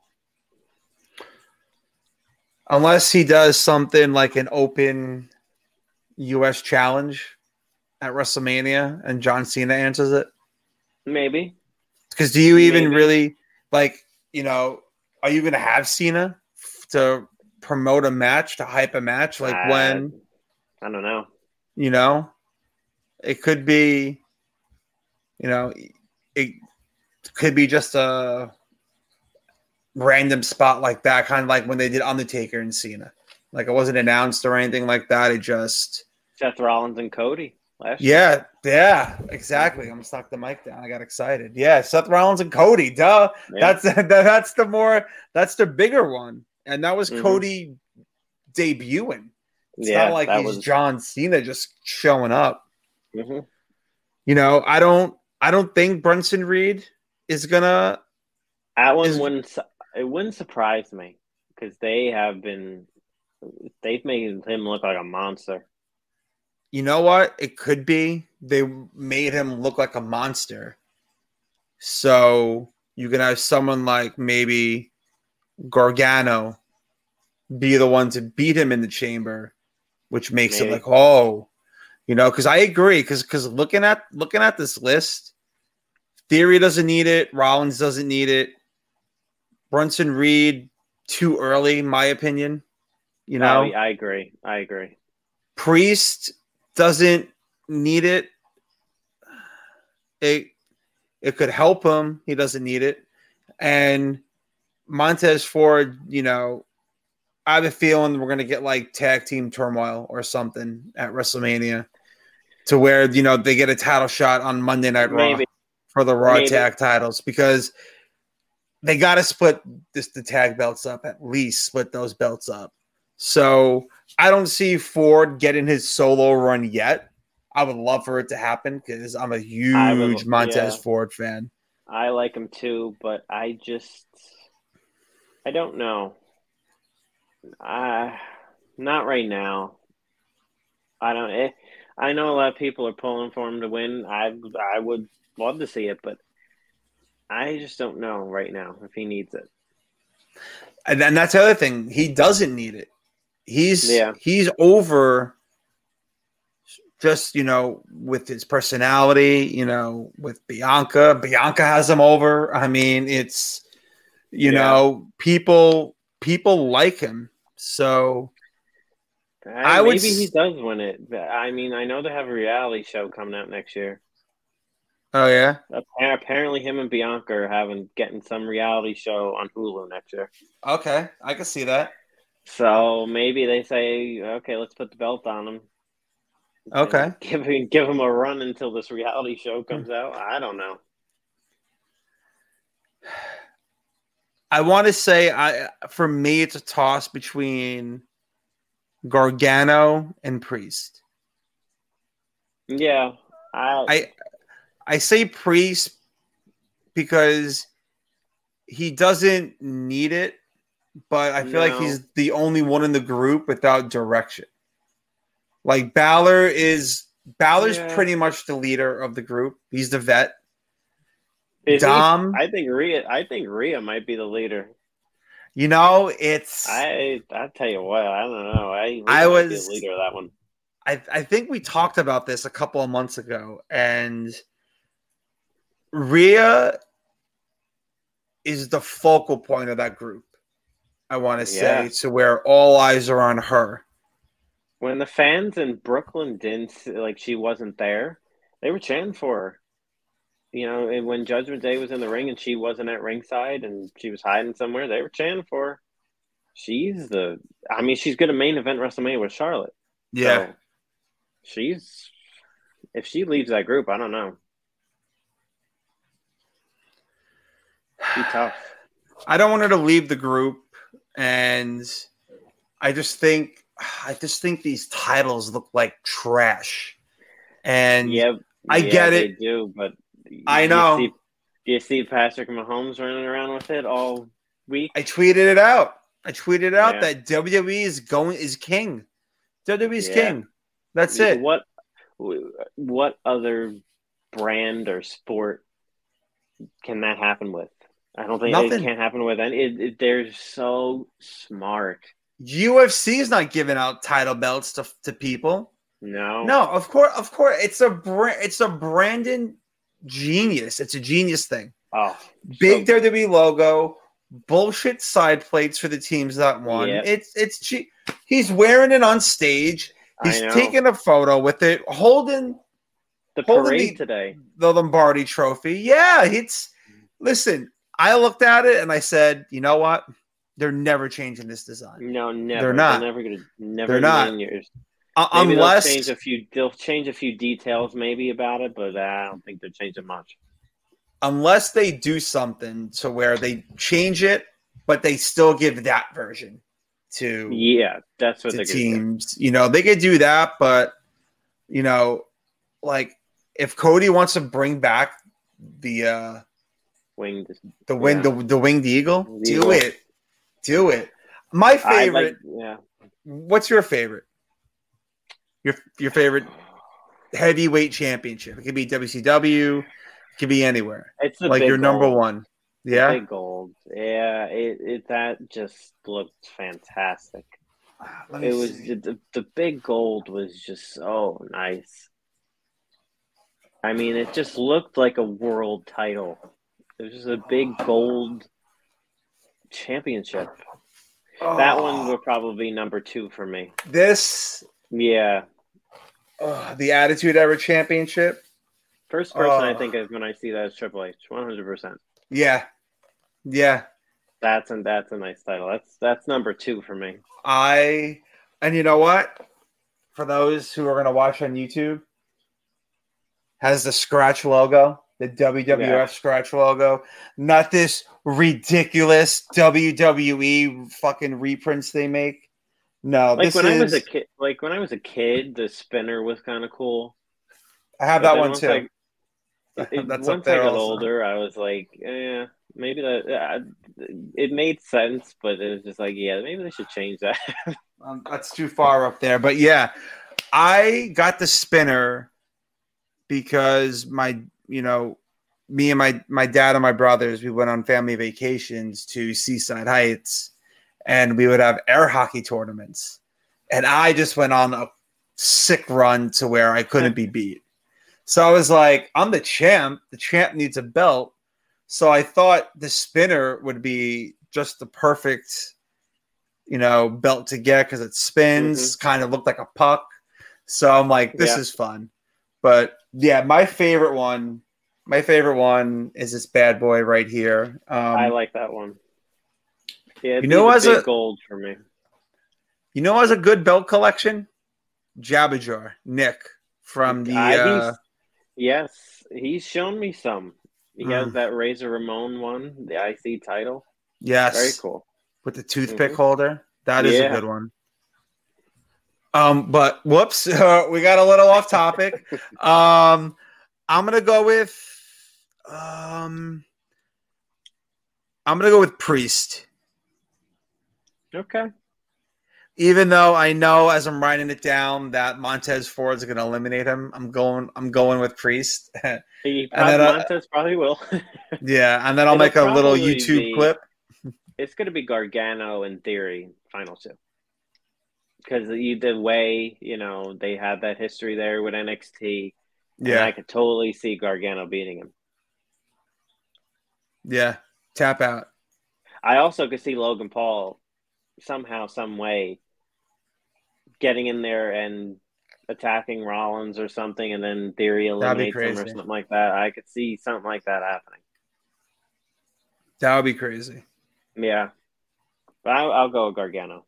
unless he does something like an open U.S. challenge at WrestleMania and John Cena answers it. Maybe. Because do you even Maybe. really like, you know, are you going to have Cena f- to promote a match, to hype a match? Like Uh, when, I don't know. You know, it could be, you know, it could be just a random spot like that, kind of like when they did Undertaker and Cena. Like it wasn't announced or anything like that. It just, Seth Rollins and Cody last year. yeah, yeah, exactly. I'm gonna stuck the mic down. I got excited. Yeah, Seth Rollins and Cody. Duh. Yeah. That's that's the more that's the bigger one, and that was Mhm. Cody debuting. It's yeah, not like he's was. John Cena just showing up. Mhm. You know, I don't I don't think Bronson Reed is gonna. That one is- wouldn't. su- It wouldn't surprise me because they have been. They've made him look like a monster. You know what? It could be they made him look like a monster. So you can have someone like maybe Gargano be the one to beat him in the chamber, which makes Maybe. it like, oh, you know, because I agree. Because because looking at looking at this list, Theory doesn't need it. Rollins doesn't need it. Bronson Reed too early, in my opinion. You know, Oh, I agree. I agree. Priest doesn't need it. It it could help him. He doesn't need it. And Montez Ford, you know, I have a feeling we're gonna get like tag team turmoil or something at WrestleMania, to where you know they get a title shot on Monday Night Raw Maybe. for the Raw Maybe. tag titles because they got to split this the tag belts up at least split those belts up. So I don't see Ford getting his solo run yet. I would love for it to happen because I'm a huge would- Montez yeah. Ford fan. I like him too, but I just I don't know. Uh not right now. I don't eh, I know a lot of people are pulling for him to win. I I would love to see it, but I just don't know right now if he needs it. And then that's the other thing. He doesn't need it. He's Yeah. he's over just, you know, with his personality, you know, with Bianca. Bianca has him over. I mean, it's you Yeah. know, people people like him. So I I would maybe he does win it. I mean, I know they have a reality show coming out next year. oh yeah. Apparently, him and Bianca are having getting some reality show on Hulu next year. Okay. I can see that. So maybe they say, okay, let's put the belt on him. Okay. Give him give him a run until this reality show comes out. I don't know. I want to say I for me it's a toss between Gargano and Priest. Yeah, I, I I say Priest because he doesn't need it, but I feel like he's the only one in the group without direction. Like Balor is Balor's Yeah. pretty much the leader of the group. He's the vet. Is he- Dom, I think Rhea. I think Rhea might be the leader. you know, it's I I tell you what, I don't know. I I was- the leader of that one. I, I think we talked about this a couple of months ago, and Rhea is the focal point of that group. I want to say Yeah. to where all eyes are on her. When the fans in Brooklyn didn't like she wasn't there, they were chanting for her. You know, and when Judgment Day was in the ring and she wasn't at ringside and she was hiding somewhere, they were chanting for her. She's the. I mean, she's going to main event WrestleMania with Charlotte. Yeah, So, she's. If she leaves that group, I don't know. Be tough. I don't want her to leave the group, and I just think I just think these titles look like trash. And Yeah, I yeah, get they it. do, but I you know. see- Do you see Patrick Mahomes running around with it all week? I tweeted it out. I tweeted out Yeah. that WWE is going is king. WWE is Yeah. king. That's it. What what other brand or sport can that happen with? I don't think Nothing. it can't happen with any. It, it, they're so smart. UFC is not giving out title belts to, to people. No, No, of course, of course, it's a brand. It's a Brandon genius. It's a genius thing. Oh, Big so- WWE logo, bullshit side plates for the teams that won. Yeah. It's it's cheap. He's wearing it on stage. He's taking a photo with it, holding the holding parade the- today. the Lombardi Trophy. Yeah, it's listen. I looked at it and I said, you know what? They're never changing this design No, never. They're not. never gonna. Never. They're not. Years. Uh, unless change a few. They'll change a few details maybe about it, but I don't think they're changing much. unless they do something to where they change it, but they still give that version to, Yeah, that's what do. teams. You know, they could do that, but you know, like if Cody wants to bring back the uh Winged. the wing Yeah. the, the winged eagle, The do eagle. it. Do it. My favorite. like. Yeah. what's your favorite? Your your favorite heavyweight championship? It could be WCW, it could be anywhere. It's like big your number one. Yeah. Big gold. Yeah, it, it that just looked fantastic. Ah, let It was see. the, the big gold was just so nice. I mean, it just looked like a world title. It was just a big gold championship. That one ah. would probably be number two for me. This Yeah, oh, the Attitude Era Championship. first person I Oh. think of when I see that is Triple H. One hundred percent. Yeah, yeah. That's and that's a nice title. That's that's number two for me. I and you know what? For those who are going to watch on YouTube, has the scratch logo, the WWF Yeah. scratch logo, not this ridiculous WWE fucking reprints they make. No, Like this when is. I was a kid, like when I was a kid, the spinner was kind of cool. I have But that one too. I- It, That's up once I got also. older, I was like, yeah, maybe that. Uh, it made sense, but it was just like, yeah, maybe they should change that. Um, that's too far up there. But yeah, I got the spinner because my, you know, me and my my dad and my brothers, we went on family vacations to Seaside Heights, and we would have air hockey tournaments, and I just went on a sick run to where I couldn't be beat. So I was like, I'm the champ. The champ needs a belt. So I thought the spinner would be just the perfect, you know, belt to get because it spins, kind of looked like a puck. So I'm like, this Yeah. is fun. But yeah, my favorite one, my favorite one is this bad boy right here. Um, I like that one. Yeah, You know, as a- gold for me. You know, as a good belt collection, Jabberjaw Nick from the. Uh, Yes, he's shown me some. He has Mm. that Razor Ramon one, the IC title. yes, Very cool. with the toothpick Mhm. holder. That is a good one. Um, but whoops, we got a little off topic. Um, I'm gonna go with um, I'm gonna go with Priest. Okay. Even though I know as I'm writing it down that Montez Ford's gonna eliminate him, I'm going I'm going with Priest. And then, uh, Montez probably will. yeah, and then I'll It'll make a little YouTube be- clip. it's going to be Gargano in theory, final two. Because the way you know they had that history there with NXT, Yeah, I could totally see Gargano beating him. yeah. Tap out. I also could see Logan Paul somehow, some way, getting in there and attacking Rollins or something, and then Theory eliminates him or something like that. I could see something like that happening. That would be crazy. Yeah, but I, I'll go with Gargano.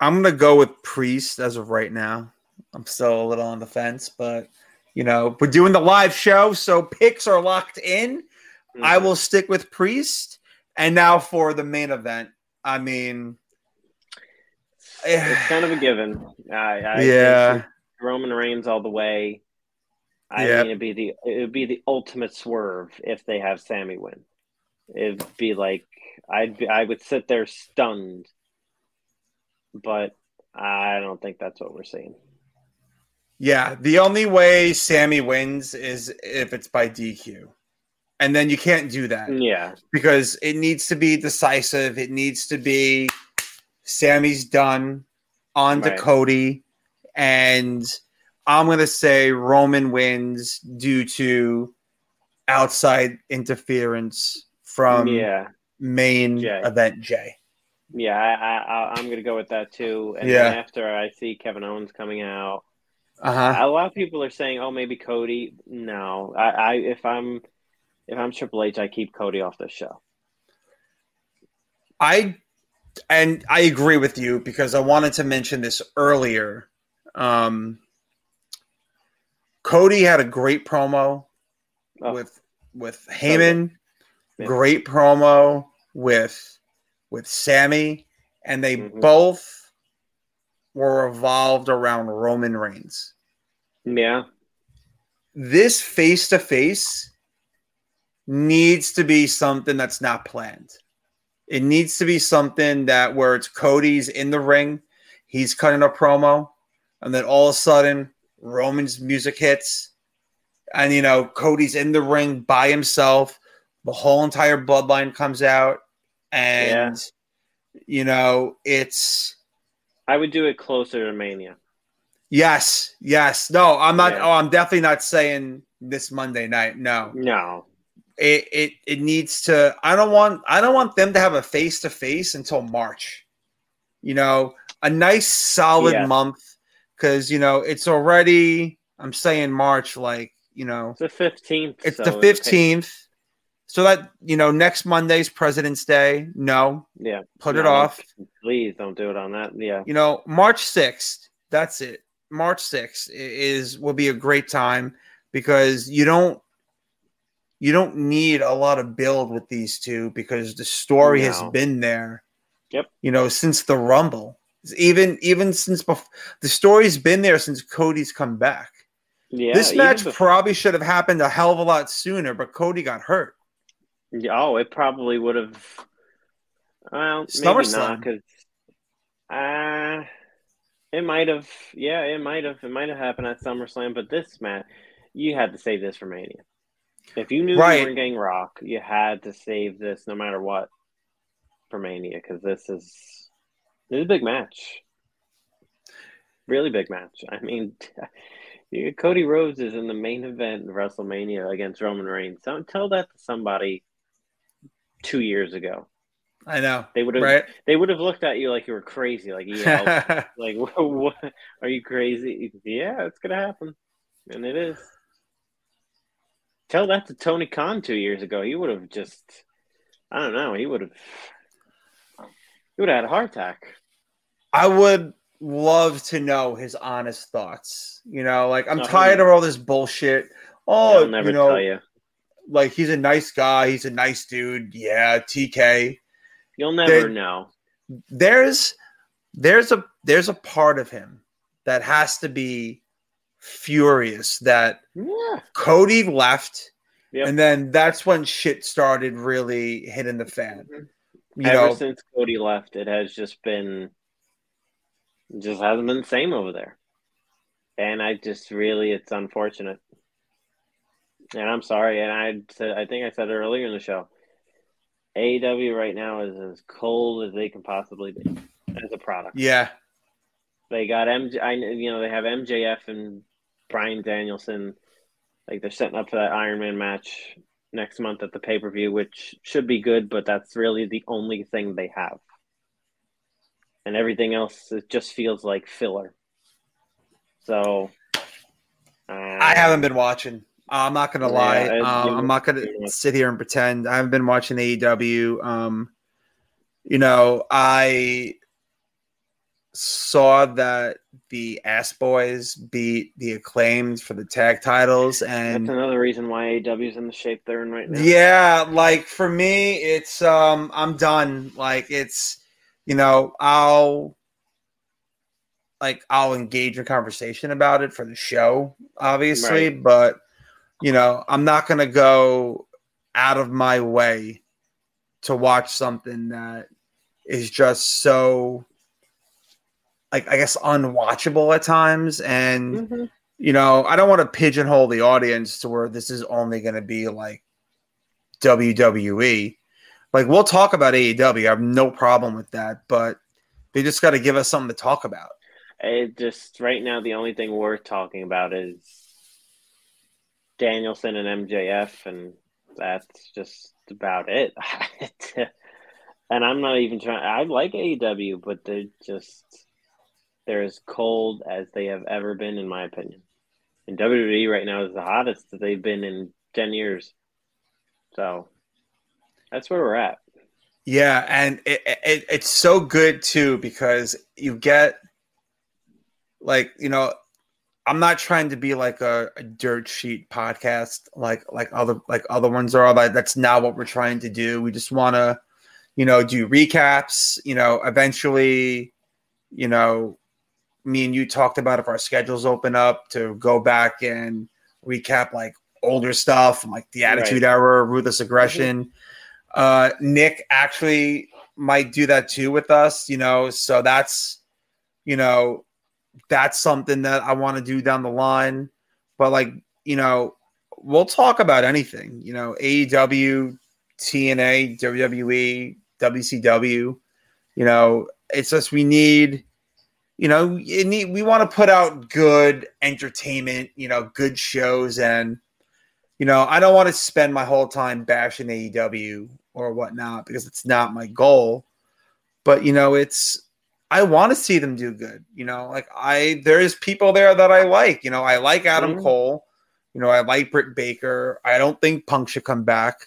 I'm gonna go with Priest as of right now. I'm still a little on the fence, but you know, we're doing the live show, so picks are locked in. I Mhm. will stick with Priest. And now for the main event. I mean, It's kind of a given. I, I yeah, Roman Reigns all the way. I Yeah. mean, it'd be the it would be the ultimate swerve if they have Sami win. It'd be like I'd be, I would sit there stunned, but I don't think that's what we're seeing. yeah. The only way Sami wins is if it's by DQ. And then you can't do that. Yeah, because it needs to be decisive. It needs to be Sami's done on to Cody, and I'm gonna say Roman wins due to outside interference from yeah, main Jey. event Jey. yeah. I, I I'm gonna go with that too. And Yeah. then after I see Kevin Owens coming out, Uh huh. a lot of people are saying, "Oh, maybe Cody." No, I, I if I'm if I'm Triple H, I keep Cody off the show. I and I agree with you because I wanted to mention this earlier. Um, Cody had a great promo Oh. with with Heyman, Yeah. great promo with with Sami, and they Mhm. both were revolved around Roman Reigns. Yeah, This face to face needs to be something that's not planned. It needs to be something that where it's Cody's in the ring, he's cutting a promo, and then all of a sudden Roman's music hits. and you know Cody's in the ring by himself. The whole entire bloodline comes out, and you know it's I would do it closer to Mania. yes, yes. No, I'm not. Yeah. Oh, I'm definitely not saying this Monday night. No, No. It it it needs to. I don't want. I don't want them to have a face to face until March. You know, a nice solid Yeah. month because you know it's already. I'm saying March, like you know, It's the fifteenth. It's the fifteenth. So that you know, next Monday's President's Day. No, Yeah. put it off. Please don't do it on that. Yeah. You know, March sixth. That's it. March sixth is will be a great time because you don't you don't need a lot of build with these two because the story has been there. Yep. You know, since the Rumble, even even since before the story's been there since Cody's come back. Yeah. this match before- probably should have happened a hell of a lot sooner, but Cody got hurt. Oh, it probably would have. Well, maybe SummerSlam. not because. Uh, it might have. Yeah, it might have. It might have happened at SummerSlam, but this match, you had to save this for Mania. If you knew Right. you were getting Rock, you had to save this no matter what for Mania because this is this is a big match. Really big match. I mean, Cody Rhodes is in the main event of WrestleMania against Roman Reigns. Don't tell that to somebody two years ago. I know, They would have right? they would have looked at you like you were crazy, like yeah, like what, are you crazy? Yeah, it's gonna happen, and it is. Tell that to Tony Khan two years ago. He would have just, I don't know. He would have, he would have had a heart attack. I would love to know his honest thoughts. You know, like I'm tired of all this bullshit. Oh, you know, tell you. like he's a nice guy. He's a nice dude. Yeah, TK. You'll never they- know. There's there's a there's a part of him that has to be furious that Yeah, Cody left, Yep. and then that's when shit started really hitting the fan. Mm-hmm. You ever know, since Cody left, it has just been, just hasn't been the same over there. And I just really, it's unfortunate. And I'm sorry. And I said, I think I said it earlier in the show. AEW right now is as cold as they can possibly be as a product. yeah, They got MJ, I, you know, they have MJF and Bryan Danielson. Like they're setting up for that Iron Man match next month at the pay per view, which should be good, but that's really the only thing they have. And everything else, it just feels like filler. So, uh, I haven't been watching. I'm not gonna lie. Um, I'm not gonna sit here and pretend. I haven't been watching AEW. Um, you know, I saw that the Ass Boys beat the Acclaimed for the tag titles, and That's another reason why AEW's in the shape they're in right now. yeah, like for me, it's um, I'm done. Like it's, you know, I'll like I'll engage in conversation about it for the show, obviously, Right. but you know, I'm not gonna go out of my way to watch something that is just so like I guess unwatchable at times and Mhm. you know, I don't want to pigeonhole the audience to where this is only going to be like WWE. Like we'll talk about AEW. I have no problem with that, but they just got to give us something to talk about. It just right now the only thing worth talking about is Danielson and MJF, and that's just about it. and I'm not even trying. I like AEW, but they're just they're as cold as they have ever been, in my opinion. And WWE right now is the hottest that they've been in ten years. So that's where we're at. Yeah, and it, it it's so good too because you get like you know I'm not trying to be like a, a dirt sheet podcast like like other like other ones are. Like that's not what we're trying to do. We just want to you know do recaps. You know, eventually, you know, me and you talked about if our schedules open up to go back and recap like older stuff like the Attitude Era, Ruthless Aggression. Uh, Nick actually might do that too with us, you know. So that's, you know, that's something that I want to do down the line. But like, you know, we'll talk about anything. You know, AEW, TNA, WWE, WCW. You know, it's just we need. You know, need, we want to put out good entertainment. You know, good shows, and you know, I don't want to spend my whole time bashing AEW or whatnot because it's not my goal. But you know, it's I want to see them do good. You know, like I there's people there that I like. You know, I like Adam mm-hmm. Cole. You know, I like Britt Baker. I don't think Punk should come back.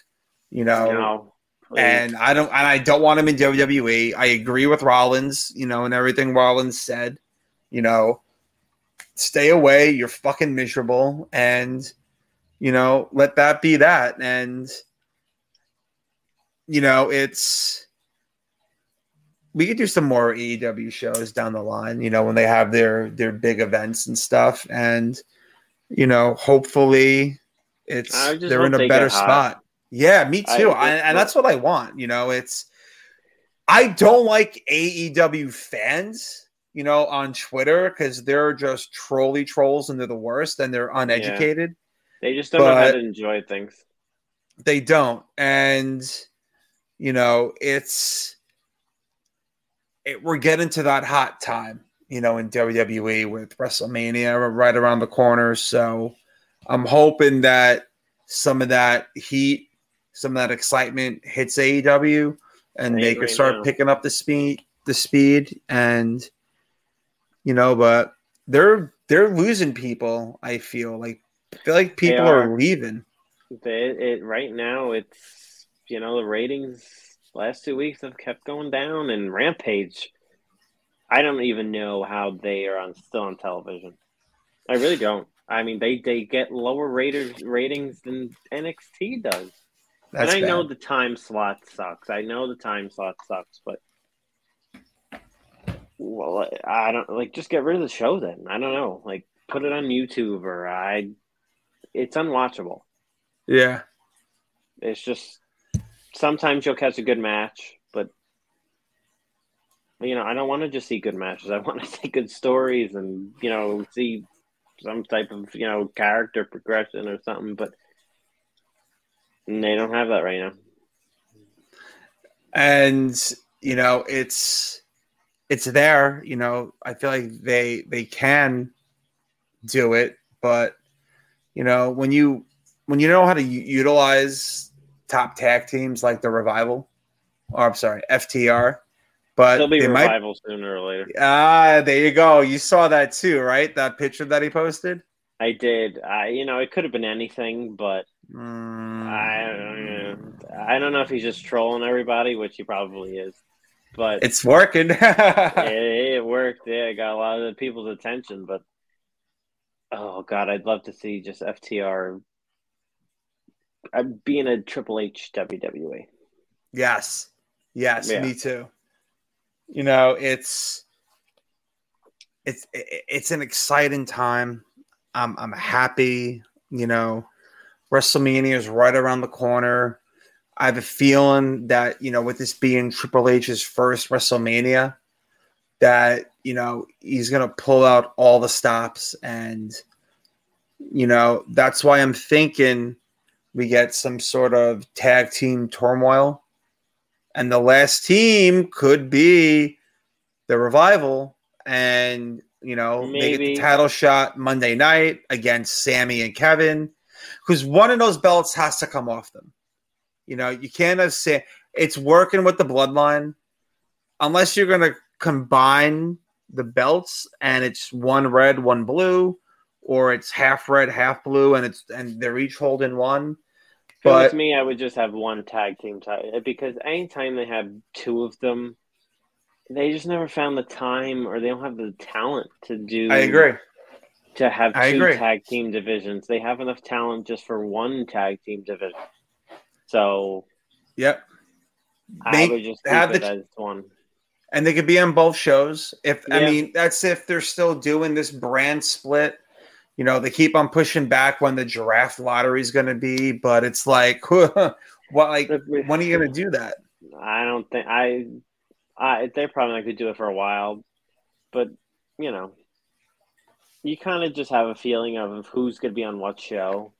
You know, no, and I don't and I don't want him in WWE. I agree with Rollins. You know, and everything Rollins said. You know, stay away. You're fucking miserable, and you know, let that be that. And you know, it's we could do some more AEW shows down the line, you know, when they have their their big events and stuff. And, you know, hopefully it's they're in a better spot. Yeah, me too. I, and that's what I want. You know, it's I don't like AEW fans, you know, on Twitter because they're just trolly trolls and they're the worst and they're uneducated. Yeah. They just don't know how to enjoy things. They don't. And you know, it's it, we're getting to that hot time, you know, in WWE with WrestleMania right around the corner. So I'm hoping that some of that heat, some of that excitement hits AEW and they can start now. picking up the speed, the speed, and you know, but they're they're losing people. I feel like I feel like people are. are. leaving. It, it right now it's you know, the ratings last two weeks have kept going down, and Rampage, I don't even know how they are on still on television. I really don't. I mean, they they get lower raters ratings than NXT does. That's and I bad. know the time slot sucks. I know the time slot sucks, but well, I don't like just get rid of the show then. I don't know. Like put it on YouTube or I it's unwatchable. Yeah. It's just sometimes you'll catch a good match, but you know, I don't want to just see good matches. I want to see good stories and you know see some type of you know character progression or something. But they don't have that right now. And you know, it's it's there. You know, I feel like they they can do it, but you know, when you when you know how to utilize top tag teams like the Revival, or I'm sorry, FTR. But they'll be they Revival might... sooner or later. Ah, there you go. You saw that too, right? That picture that he posted. I did. I, you know, it could have been anything, but mm. I, I don't know if he's just trolling everybody, which he probably is. But it's working. it, it worked. Yeah, got a lot of people's attention. But oh god, I'd love to see just FTR uh, being a Triple H WWE. Yes, yes, yeah. me too. You know, it's it's it's an exciting time. I'm I'm happy. You know, WrestleMania is right around the corner. I have a feeling that you know, with this being Triple H's first WrestleMania, that you know he's gonna pull out all the stops, and you know that's why I'm thinking we get some sort of tag team turmoil. And the last team could be the revival and you know Maybe. they get the title shot Monday night against Sami and Kevin. Because one of those belts has to come off them. You know, you can't say it's working with the bloodline unless you're gonna combine the belts and it's one red, one blue, or it's half red, half blue, and it's and they're each holding one. But with me, I would just have one tag team title uh, because anytime they have two of them, they just never found the time or they don't have the talent to do. I agree. To have I two agree. tag team divisions, they have enough talent just for one tag team division. So, yep, I would just have the, as one. And they could be on both shows. If yeah. I mean, that's if they're still doing this brand split you know, they keep on pushing back when the giraffe lottery is going to be, but it's like, what, like, when are you going to do that? I don't think I, I, they're probably not going to do it for a while, but you know, you kind of just have a feeling of who's going to be on what show.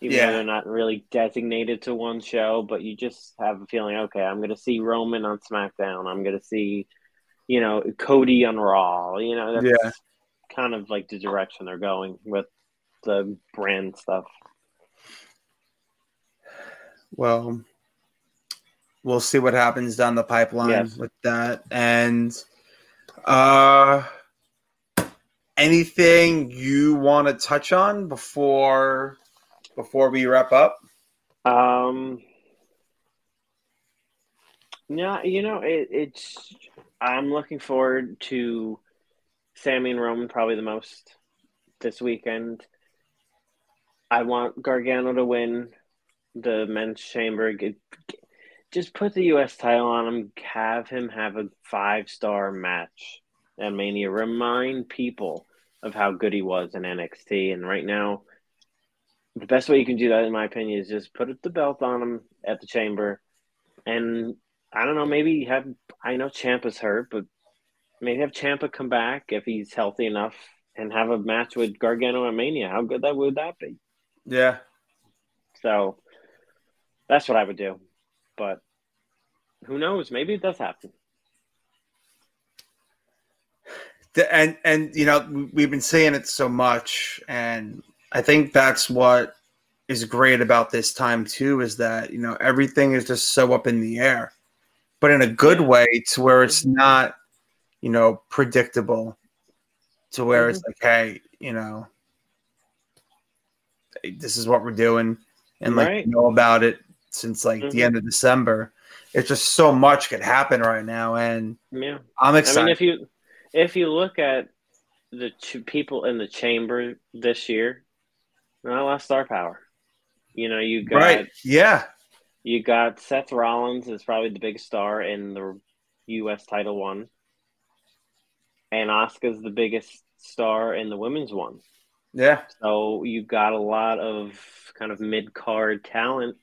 Even Yeah. though they're not really designated to one show, but you just have a feeling, okay, I'm going to see Roman on SmackDown. I'm going to see, you know, Cody on Raw. You know, that's Yeah. kind of like the direction they're going with the brand stuff. Well, we'll see what happens down the pipeline Yes. with that. And uh anything you want to touch on before before we wrap up? Um, yeah, you know, it, it's. I'm looking forward to Sami and Roman probably the most this weekend. I want Gargano to win the men's chamber. Just put the U.S. title on him. Have him have a five star match at Mania. Remind people of how good he was in NXT. And right now, the best way you can do that, in my opinion, is just put the belt on him at the chamber, and I don't know, maybe have I know Ciampa's hurt, but maybe have Champa come back if he's healthy enough and have a match with Gargano and Mania. How good that would that be? Yeah. So that's what I would do, but who knows? Maybe it does happen. The- and and you know we- we've been saying it so much and i think that's what is great about this time too is that you know everything is just so up in the air but in a good way to where it's not you know predictable to where it's like hey you know this is what we're doing and like Right. know about it since like the Mhm. end of december it's just so much could happen right now and Yeah. i'm I excited mean, if you if you look at the ch- people in the chamber this year, not a lot of star power. You know, you got right yeah you got Seth Rollins is probably the big star in the U.S. title one, and Asuka's the biggest star in the women's one. yeah So you've got a lot of kind of mid card talent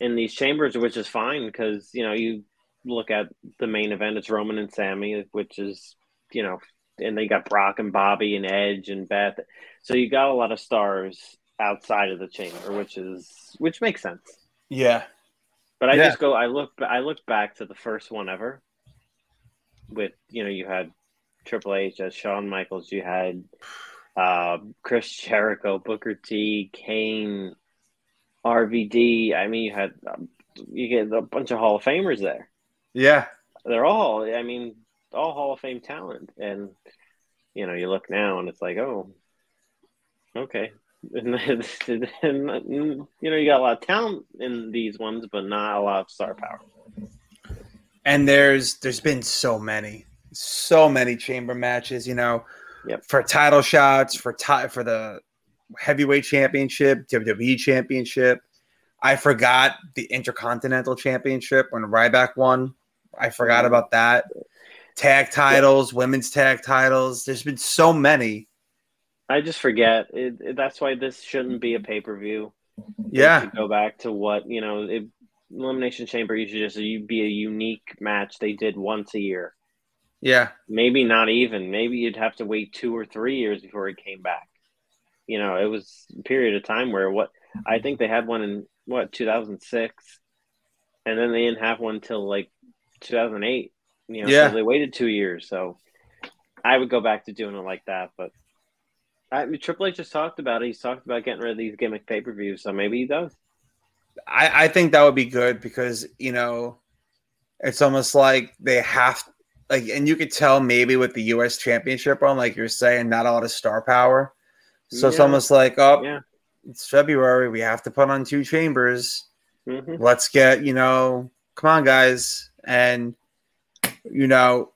in these chambers, which is fine because you know you look at the main event, it's Roman and Sami, which is you know, and they got Brock and Bobby and Edge and Beth. So you got a lot of stars outside of the chamber, which is which makes sense. yeah But I Yeah. just go, I look, I look back to the first one ever. With you know, you had Triple H as Shawn Michaels, you had uh, Chris Jericho, Booker T, Kane, RVD. I mean, you had um, you get a bunch of Hall of Famers there. yeah They're all, I mean, all Hall of Fame talent. And you know, you look now and it's like, oh, okay. And, and, you know, you got a lot of talent in these ones, but not a lot of star power. and there's there's been so many so many chamber matches you know Yep. for title shots for ti- for the heavyweight championship wwe championship i forgot the intercontinental championship when ryback won i forgot Mhm. about that tag titles women's tag titles there's been so many I just forget. It, it- that's why this shouldn't be a pay per view. yeah Go back to what you know. It, Elimination Chamber to just be a unique match they did once a year. yeah Maybe not even. Maybe you'd have to wait two or three years before it came back. You know, it was a period of time where what I think they had one in what 2006, and then they didn't have one till like 2008. You know, Yeah. so they waited two years. So I would go back to doing it like that, but. I mean, Triple H just talked about it. He's talked about getting rid of these gimmick pay per views, so maybe he does. I, I think that would be good because you know it's almost like they have like and you could tell maybe with the US championship on, like you're saying, not a lot of star power. So it's almost like, oh, Yeah. it's February, we have to put on two chambers. hmm Let's get, you know, come on, guys. And you know,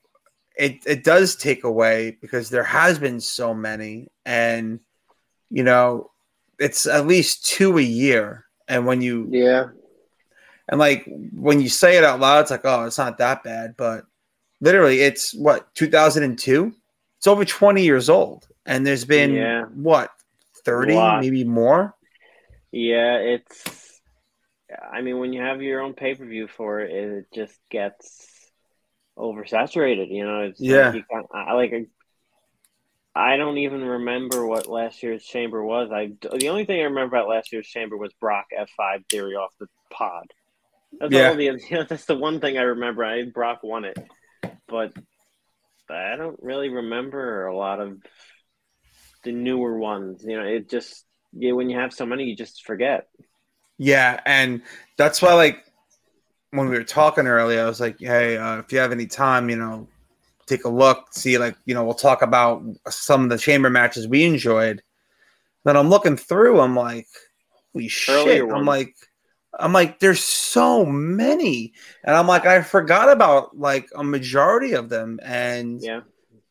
it it does take away because there has been so many, and you know, it's at least two a year. And when you Yeah. and like when you say it out loud, it's like, oh, it's not that bad. But literally, it's what 2002. It's over 20 years old, and there's been Yeah. what 30, maybe more. Yeah, it's. I mean, when you have your own pay per view for it, it just gets oversaturated. You know, it's Yeah. you can't, I like. I don't even remember what last year's chamber was. I the only thing I remember about last year's chamber was Brock F five theory off the pod. That's Yeah. all the you know, that's the one thing I remember. I Brock won it, but I don't really remember a lot of the newer ones. You know, it just yeah, when you have so many, you just forget. Yeah, and that's why, like, when we were talking earlier, I was like, "Hey, uh, if you have any time, you know, take a look, see, like, you know, we'll talk about some of the chamber matches we enjoyed." Then I'm looking through, I'm like, "Holy shit!" I'm like, "I'm like, there's so many," and I'm like, I forgot about like a majority of them, and yeah,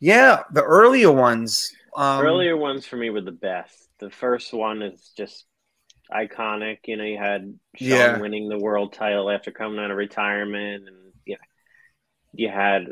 Yeah, the earlier ones, um, earlier ones for me were the best. The first one is just iconic. You know, you had Shawn Yeah. winning the world title after coming out of retirement, and yeah, you had.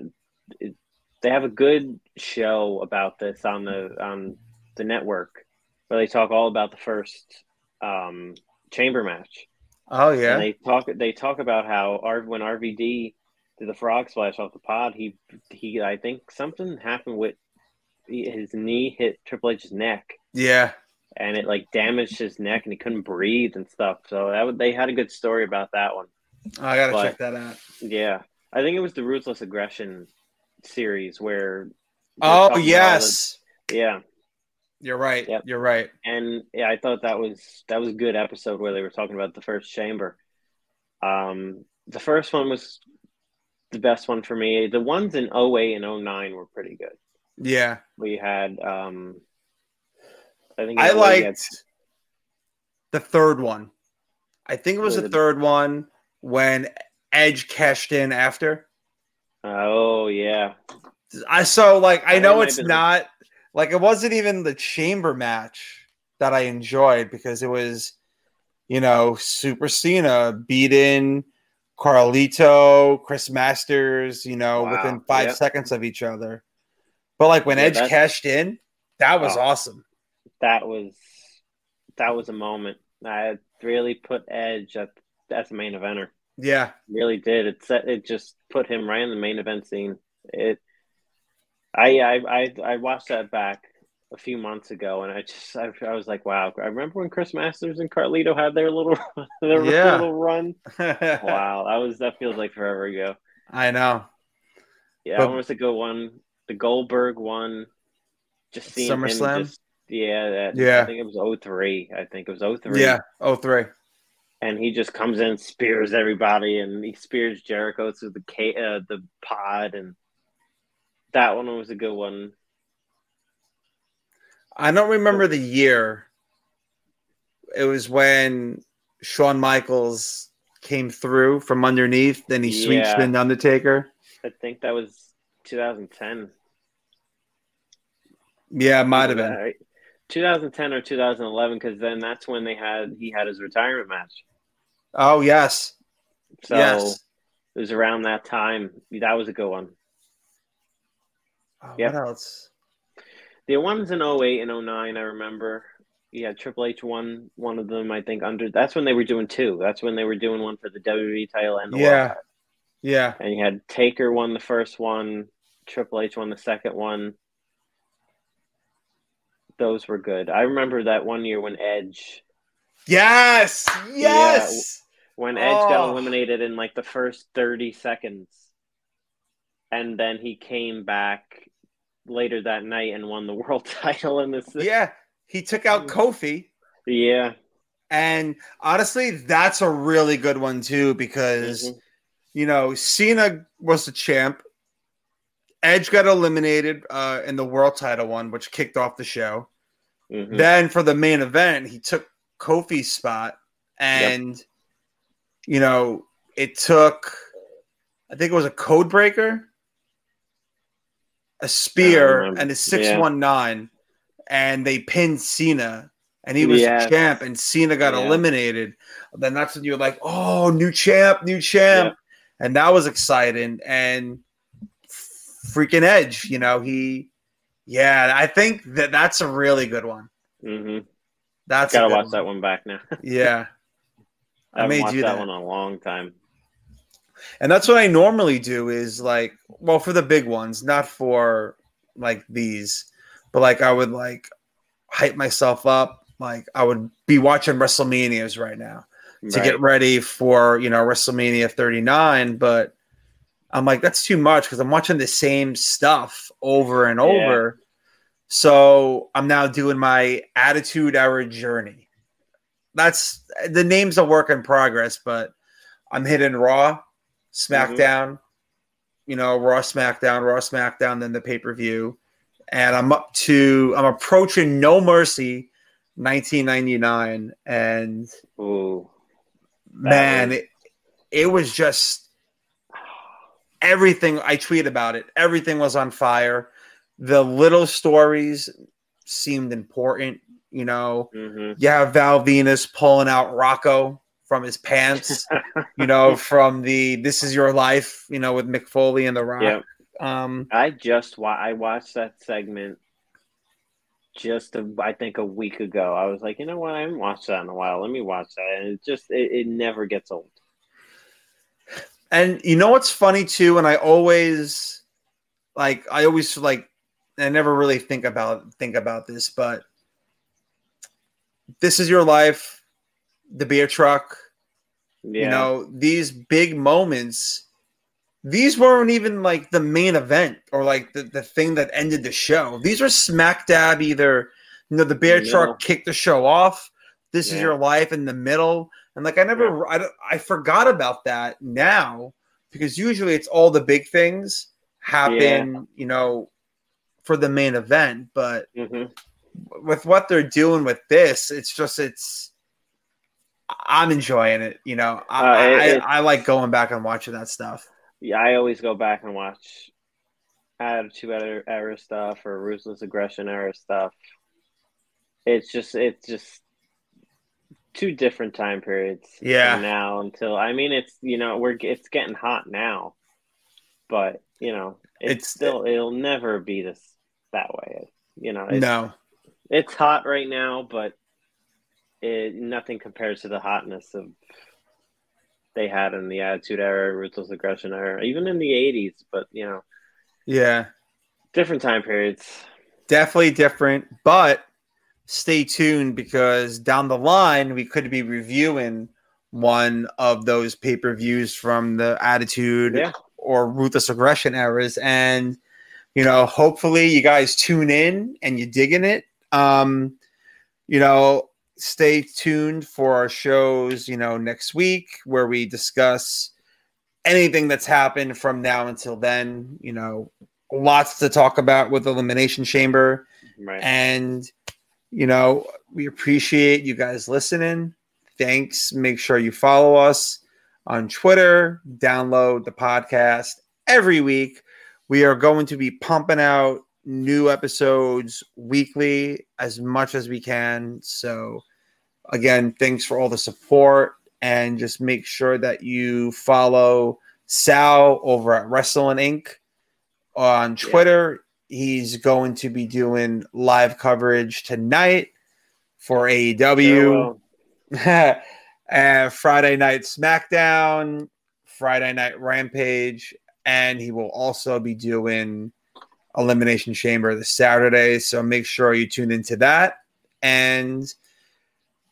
It, they have a good show about this on the on the network where they talk all about the first um, chamber match. Oh yeah, And they talk they talk about how R, when RVD did the frog splash off the pod, he he I think something happened with his knee hit Triple H's neck yeah, and it like damaged his neck and he couldn't breathe and stuff. So that would, they had a good story about that one. I gotta But- check that out. Yeah, I think it was the Ruthless Aggression series where. Oh talked about all yes, the- yeah, you're right. Yep. You're right. and yeah, I thought that was that was a good episode where they were talking about the first chamber. Um, the first one was the best one for me. The ones in 08 and 09 were pretty good. Yeah, We had, um, I think, I 08 we had- liked the third one. I think it was the third one when Edge cashed in after. Oh yeah, I so like I know it's not like it wasn't even the chamber match that I enjoyed because it was, you know, Super Cena beating Carlito, Chris Masters, you know, Wow, within five yep. seconds of each other. But like when Yeah, Edge cashed in, that was Oh. awesome. That was that was a moment. I really put Edge at as a main eventer. Yeah. really did. It set it just put him right in the main event scene. It I I I, I watched that back a few months ago and I just I, I was like, wow. I remember when Chris Masters and Carlito had their little their Yeah. little run. Wow, that was that feels like forever ago. I know. Yeah, But- that was a good one. The Goldberg one. Just seeing him SummerSlam? just yeah, that, Yeah. I think it was 03. I think it was 03. Yeah. Oh three. and he just comes in, spears everybody, and he spears Jericho through the ca- uh, the pod, and that one was a good one. I don't remember the year. It was when Shawn Michaels came through from underneath, then he switched Yeah. in Undertaker. I think that was 2010. Yeah, it might have been. Right? 2010 or 2011, because then that's when they had he had his retirement match. Oh yes. So yes. it was around that time. That was a good one. Oh, Yep. What else? The ones in 08 and 09, I remember. Yeah, Triple H won one of them. I think under. That's when they were doing two. That's when they were doing one for the WWE title and the Yeah. Yeah. and you had Taker won the first one, Triple H won the second one. Those were good. I remember that one year when Edge Yes. Yes. when Edge got Oh. eliminated in like the first 30 seconds. And then he came back later that night and won the world title in this. Yeah. He took out Kofi. Yeah. And honestly, that's a really good one too, because Mhm. you know, Cena was the champ. Edge got eliminated uh, in the world title one, which kicked off the show. Mhm. Then for the main event, he took Kofi's spot, and you know, it took. I think it was a code breaker, a spear, and a six one nine, and they pinned Cena, and he was Yes. the champ, and Cena got Yeah. eliminated. Then that's when you're like, oh, new champ, new champ, and that was exciting. And freaking Edge, you know, he, yeah, I think that that's a really good one. hmm That's Gotta watch that one back now. Yeah. I I made watched you that that. one a long time. And that's what I normally do is like, well, for the big ones, not for like these, but like I would like hype myself up. Like I would be watching WrestleManias right now to Right. get ready for you know WrestleMania 39, but I'm like that's too much because I'm watching the same stuff over and Yeah. over. So I'm now doing my Attitude Era journey. That's the name's a work in progress, but I'm hitting Raw, SmackDown, mm-hmm. you know, Raw, SmackDown, Raw, SmackDown, then the pay per view, and I'm up to I'm approaching No Mercy, 1999, and Ooh. man, was- it, it was just everything. I tweet about it. Everything was on fire. The little stories seemed important. You know, hmm you have Val Venis pulling out Rocco from his pants. you know, from the "This Is Your Life." You know, with Mick Foley and The Rock. Yep. Um, I just wa- I watched that segment just a, I think a week ago. I was like, you know what? I haven't watched that in a while. Let me watch that, and it just it, it never gets old. And you know what's funny too, and I always like I always like I never really think about think about this, but this is your life, the beer truck, Yeah, you know, these big moments, these weren't even like the main event or like the, the thing that ended the show. These were smack dab either, you know, the beer Middle. truck kicked the show off. This is your life in the middle. And like I never I, I forgot about that now because usually it's all the big things happen, you know, for the main event, but hmm with what they're doing with this, it's just it's. I'm enjoying it. You know, I, Uh, it- I, I like going back and watching that stuff. yeah. I always go back and watch Attitude Era, era stuff or Ruthless Aggression era stuff. It's just it's just two different time periods. Yeah. now until I mean it's you know we're it's getting hot now, but you know it's, It's- still it'll never be this that way. You know, it's, No, it's hot right now, but it nothing compares to the hotness of they had in the Attitude Era, Ruthless Aggression Era, even in the '80s. But you know, yeah, different time periods. definitely different. But stay tuned because down the line we could be reviewing one of those pay per views from the Attitude Yeah. or Ruthless Aggression eras, and you know, hopefully you guys tune in and you're digging it. Um, you know, stay tuned for our shows, you know, next week where we discuss anything that's happened from now until then. You know, lots to talk about with Elimination Chamber. Right. And, you know, we appreciate you guys listening. Thanks. Make sure you follow us on Twitter, download the podcast every week. We are going to be pumping out new episodes weekly as much as we can. So, again, thanks for all the support and just make sure that you follow Sal over at Wrestling Inc. on Twitter. He's going to be doing live coverage tonight for AEW. Uh, Friday night SmackDown, Friday night Rampage, and he will also be doing Elimination Chamber this Saturday. So make sure you tune into that. And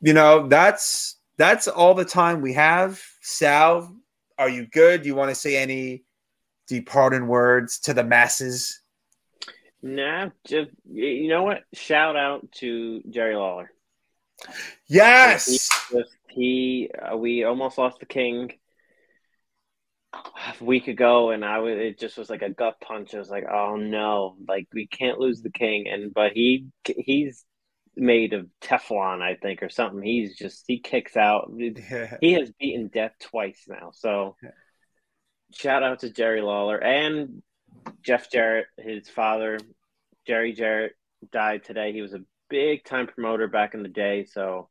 you know, that's that's all the time we have. Sal, are you good? Do you want to say any departing words to the masses? Nah, just you know what? Shout out to Jerry Lawler. Yes. Just- he uh, we almost lost the king a week ago and i was it just was like a gut punch i was like oh no like we can't lose the king and but he he's made of teflon i think or something he's just he kicks out Yeah. he has beaten death twice now so Yeah. shout out to jerry lawler and jeff jarrett his father jerry jarrett died today he was a big time promoter back in the day so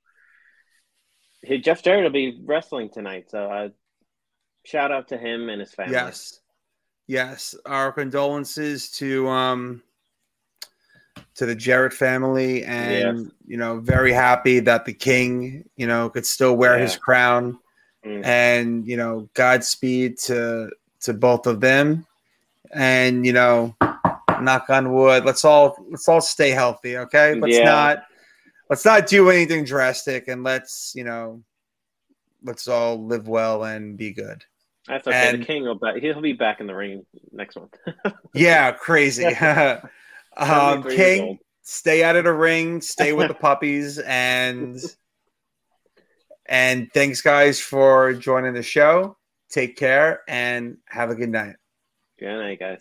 Hey, Jeff Jarrett will be wrestling tonight, so uh, shout out to him and his family. Yes. Yes. Our condolences to um to the Jarrett family and you know, very happy that the king, you know, could still wear his crown Mm. and you know, Godspeed to to both of them. And you know, knock on wood. Let's all let's all stay healthy, okay? Let's Yeah. not let's not do anything drastic and let's, you know, let's all live well and be good. That's okay. And- the king will back. He'll be back in the ring next month. Yeah, crazy. um, King, stay out of the ring, stay with the puppies, and and thanks guys for joining the show. Take care and have a good night. Good night, guys.